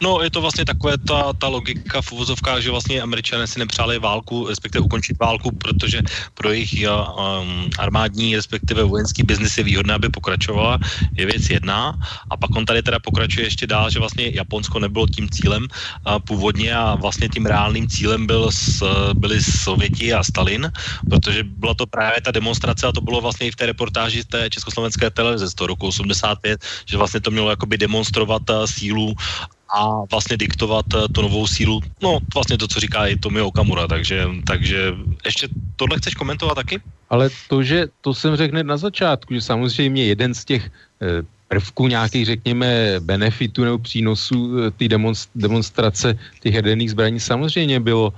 No, je to vlastně takové ta, ta logika v uvozovkách, že vlastně američané si nepřáli válku, respektive ukončit válku, protože pro jejich um, armádní, respektive vojenský biznis je výhodné, aby pokračovala, je věc jedna. A pak on tady teda pokračuje ještě dál, že vlastně Japonsko nebylo tím cílem uh, původně a vlastně tím reálným cílem byl s, byli Sověti a Stalin, protože byla to právě ta demonstrace a to bylo vlastně i v té reportáži té československé televize z toho roku 85, že vlastně to mělo jakoby demonstrovat uh, sílu a vlastně diktovat eh, tu novou sílu, no vlastně to, co říká i Tomi Okamura, takže, takže ještě tohle chceš komentovat taky? Ale to, že to jsem řekl hned na začátku, že samozřejmě jeden z těch eh, prvků nějakých, řekněme, benefitů nebo přínosů eh, ty demonstrace těch jaderných zbraní samozřejmě bylo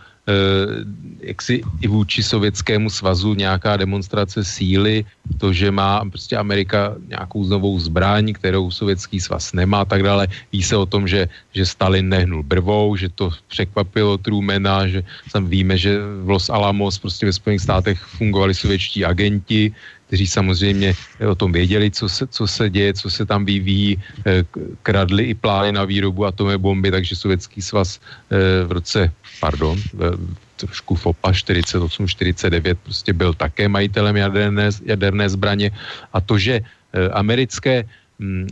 jaksi i vůči Sovětskému svazu nějaká demonstrace síly, to, že má prostě Amerika nějakou novou zbraň, kterou Sovětský svaz nemá a tak dále. Ví se o tom, že, že Stalin nehnul brvou, že to překvapilo Trumena, že tam víme, že v Los Alamos prostě ve Spojených státech fungovali sovětští agenti, kteří samozřejmě o tom věděli, co se, co se děje, co se tam vyvíjí, eh, kradli i plány na výrobu atomové bomby, takže Sovětský svaz eh, v roce, pardon, trošku FOPA 48-49 prostě byl také majitelem jaderné, jaderné zbraně. A to, že eh, americké hm,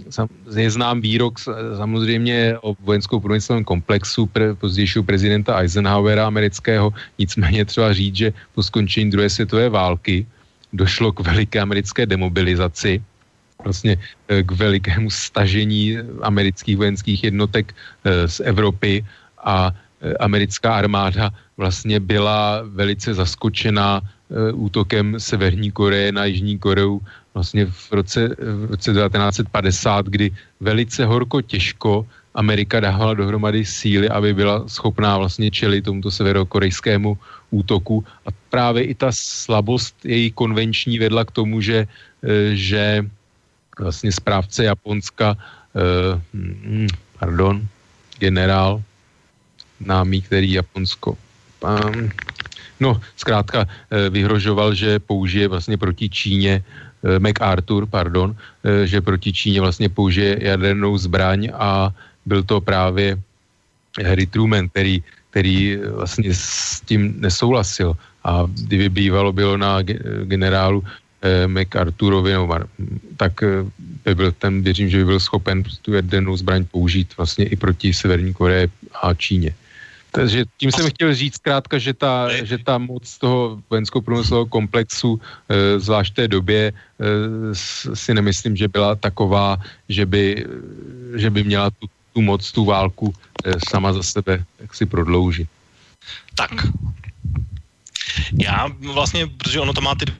je znám výrok samozřejmě o vojensko-průmyslovém komplexu pre, pozdějšího prezidenta Eisenhowera amerického, nicméně třeba říct, že po skončení druhé světové války došlo k veliké americké demobilizaci, vlastně eh, k velikému stažení amerických vojenských jednotek eh, z Evropy a eh, americká armáda vlastně byla velice zaskočená útokem Severní Koreje na Jižní Koreu vlastně v roce, v roce 1950, kdy velice horko těžko Amerika dávala dohromady síly, aby byla schopná vlastně čelit tomuto severokorejskému útoku. A právě i ta slabost její konvenční vedla k tomu, že, e, že vlastně správce Japonska, e, pardon, generál námý, který Japonsko, no zkrátka e, vyhrožoval, že použije vlastně proti Číně MacArthur, pardon, že proti Číně vlastně použije jadernou zbraň a byl to právě Harry Truman, který který vlastně s tím nesouhlasil. A kdyby bývalo bylo na generálu eh, MacArthurovi, no, tak eh, by byl ten, věřím, že by byl schopen tu jadernou zbraň použít vlastně i proti Severní Koreji a Číně. Takže tím jsem chtěl říct zkrátka, že ta, že ta moc toho vojenského průmyslového komplexu, e, zvlášť v té době, e, si nemyslím, že byla taková, že by, že by měla tu tu moc, tu válku eh, sama za sebe jak si prodloužit. Tak. Já vlastně, protože ono to má ty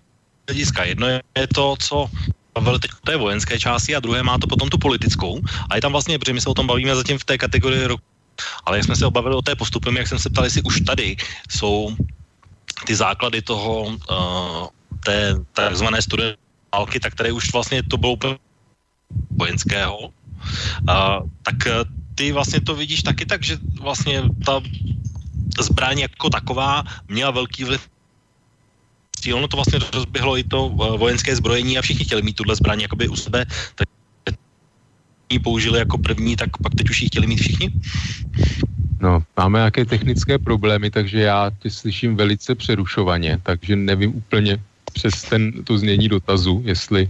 hlediska. Jedno je to, co bavili teď té vojenské části a druhé má to potom tu politickou. A je tam vlastně, protože my se o tom bavíme zatím v té kategorii roku, ale jak jsme se obavili o té postupy, jak jsem se ptal, jestli už tady jsou ty základy toho, uh, té takzvané studené války, tak tady už vlastně to bylo úplně vojenského, Uh, tak eh, ty vlastně to vidíš taky tak, že vlastně ta zbraň jako taková měla velký vliv ono to vlastně rozběhlo i to eh, vojenské zbrojení a všichni chtěli mít tuhle zbraň jakoby u sebe, tak ji použili jako první, tak pak teď už ji chtěli mít všichni? No, máme nějaké technické problémy, takže já ty slyším velice přerušovaně, takže nevím úplně přes ten, to znění dotazu, jestli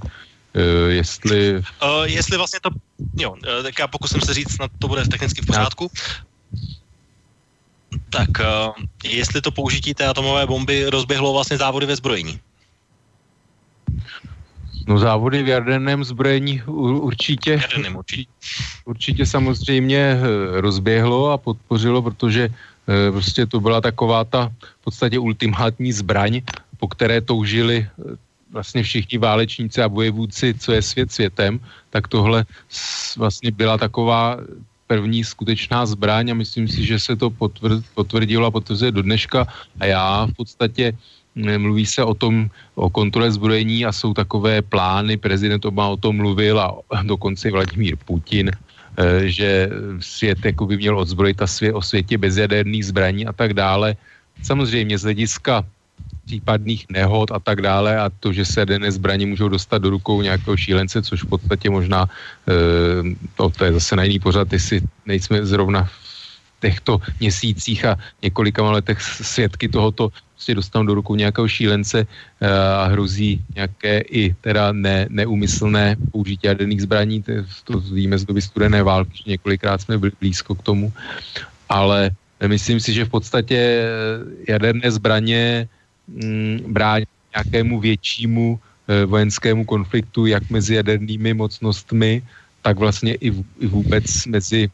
Uh, jestli... Uh, jestli vlastně to, jo, uh, tak já pokusím se říct, snad to bude technicky v pořádku. Tak, uh, jestli to použití té atomové bomby rozběhlo vlastně závody ve zbrojení? No závody v jaderném zbrojení určitě, jaderném určitě. určitě samozřejmě rozběhlo a podpořilo, protože prostě to byla taková ta v podstatě ultimátní zbraň, po které toužili vlastně všichni válečníci a bojevůdci, co je svět světem, tak tohle vlastně byla taková první skutečná zbraň a myslím si, že se to potvrdilo a potvrzuje do dneška a já v podstatě mluví se o tom, o kontrole zbrojení a jsou takové plány, prezident Obama o tom mluvil a dokonce Vladimír Putin, eh, že svět jako by měl odzbrojit a svět, o světě bez jaderných zbraní a tak dále. Samozřejmě z hlediska případných nehod a tak dále a to, že se jaderné zbraně můžou dostat do rukou nějakého šílence, což v podstatě možná, e, to, to je zase na jiný pořad, jestli nejsme zrovna v těchto měsících a několika letech svědky tohoto prostě dostanou do rukou nějakého šílence eh, a hrozí nějaké i teda ne, neumyslné použití jaderných zbraní, to, to víme z doby studené války, že několikrát jsme byli blízko k tomu, ale myslím si, že v podstatě eh, jaderné zbraně mm, brání nějakému většímu e, vojenskému konfliktu, jak mezi jadernými mocnostmi, tak vlastně i, v, i vůbec mezi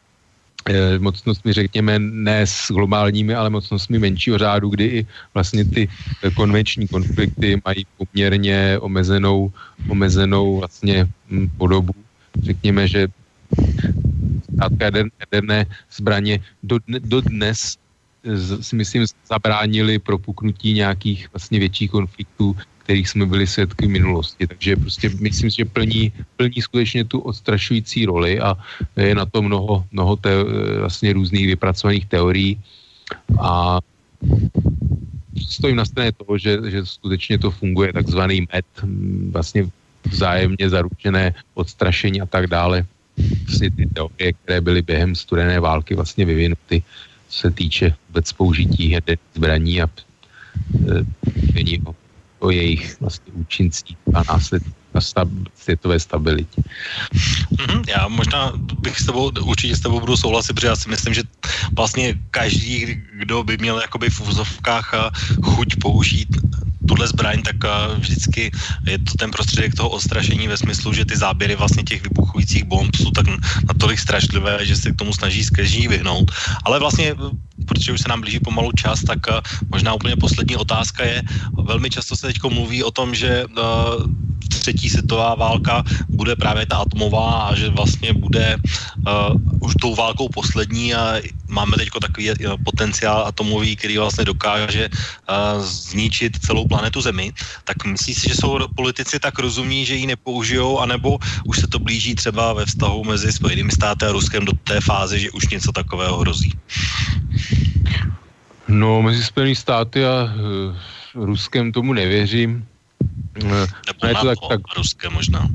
e, mocnostmi, řekněme, ne s globálními, ale mocnostmi menšího řádu, kdy i vlastně ty konvenční konflikty mají poměrně omezenou, omezenou vlastně m, podobu. Řekněme, že jaderné zbraně do, do dnes si myslím, zabránili propuknutí nějakých vlastně větších konfliktů, kterých jsme byli svědky v minulosti. Takže prostě myslím že plní, plní skutečně tu odstrašující roli a je na to mnoho, mnoho te, vlastně různých vypracovaných teorií a stojím na straně toho, že, že skutečně to funguje takzvaný MET, vlastně vzájemně zaručené odstrašení a tak dále. Vlastně ty teorie, které byly během studené války vlastně vyvinuty, se týče vůbec použití jaderných zbraní a e, o, o jejich vlastně účincích a následných na stab, světové stabilitě. Mm-hmm, já možná bych s tebou, určitě s tebou budu souhlasit, protože já si myslím, že vlastně každý, kdo by měl jakoby v úzovkách chuť použít tuhle zbraň, tak vždycky je to ten prostředek toho odstrašení ve smyslu, že ty záběry vlastně těch vybuchujících bomb jsou tak natolik strašlivé, že se k tomu snaží z vyhnout. Ale vlastně protože už se nám blíží pomalu čas, tak možná úplně poslední otázka je, velmi často se teď mluví o tom, že třetí světová válka bude právě ta atomová a že vlastně bude uh, už tou válkou poslední a máme teď takový uh, potenciál atomový, který vlastně dokáže uh, zničit celou planetu Zemi, tak myslíš si, že jsou politici tak rozumní, že ji nepoužijou, anebo už se to blíží třeba ve vztahu mezi Spojenými státy a Ruskem do té fáze, že už něco takového hrozí? No, mezi Spojenými státy a uh, Ruskem tomu nevěřím. Nebo je to tak, tak, ruské možná.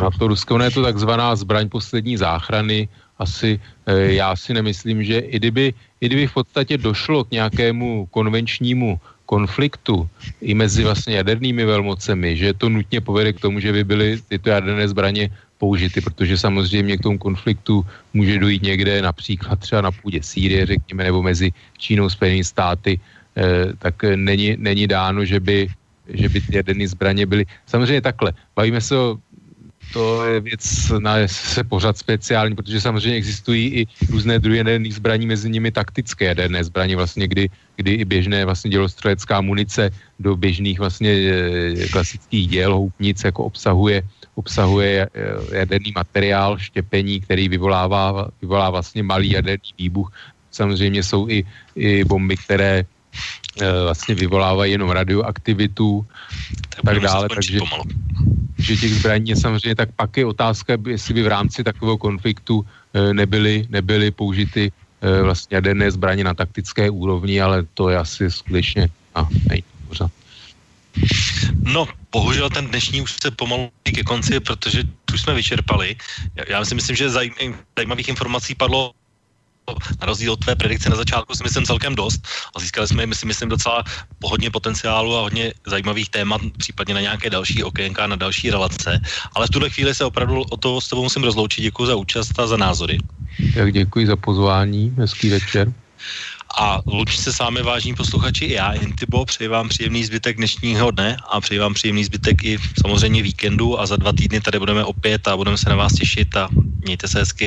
Na to ruské, ono je to takzvaná zbraň poslední záchrany. Asi e, já si nemyslím, že i kdyby, i kdyby v podstatě došlo k nějakému konvenčnímu konfliktu i mezi vlastně jadernými velmocemi, že to nutně povede k tomu, že by byly tyto jaderné zbraně použity, protože samozřejmě k tomu konfliktu může dojít někde například třeba na půdě Sýrie, řekněme, nebo mezi Čínou a Spojenými státy, eh, tak není, není dáno, že by že by ty jaderné zbraně byly. Samozřejmě takhle, bavíme se o to je věc na se pořád speciální, protože samozřejmě existují i různé druhy jaderných zbraní, mezi nimi taktické jaderné zbraně, vlastně, kdy, kdy i běžné vlastně dělostřelecká munice do běžných vlastně e, klasických děl houpnic jako obsahuje, obsahuje e, jaderný materiál, štěpení, který vyvolává, vyvolá vlastně malý jaderný výbuch. Samozřejmě jsou i, i bomby, které Eh, vlastně vyvolávají jenom radioaktivitu tak, tak dále, takže že těch zbraní je samozřejmě, tak pak je otázka, jestli by v rámci takového konfliktu eh, nebyly, nebyly použity eh, vlastně jaderné zbraně na taktické úrovni, ale to je asi skutečně a pořád. No, bohužel ten dnešní už se pomalu ke konci, protože už jsme vyčerpali. Já, já si myslím, že zajímavých informací padlo na rozdíl od tvé predikce na začátku si myslím celkem dost a získali jsme, myslím, myslím docela hodně potenciálu a hodně zajímavých témat, případně na nějaké další okénka, na další relace. Ale v tuhle chvíli se opravdu o to s tebou musím rozloučit. Děkuji za účast a za názory. Tak děkuji za pozvání, hezký večer. A loučí se s vámi, vážní posluchači, já, Intibo, přeji vám příjemný zbytek dnešního dne a přeji vám příjemný zbytek i samozřejmě víkendu a za dva týdny tady budeme opět a budeme se na vás těšit a mějte se hezky.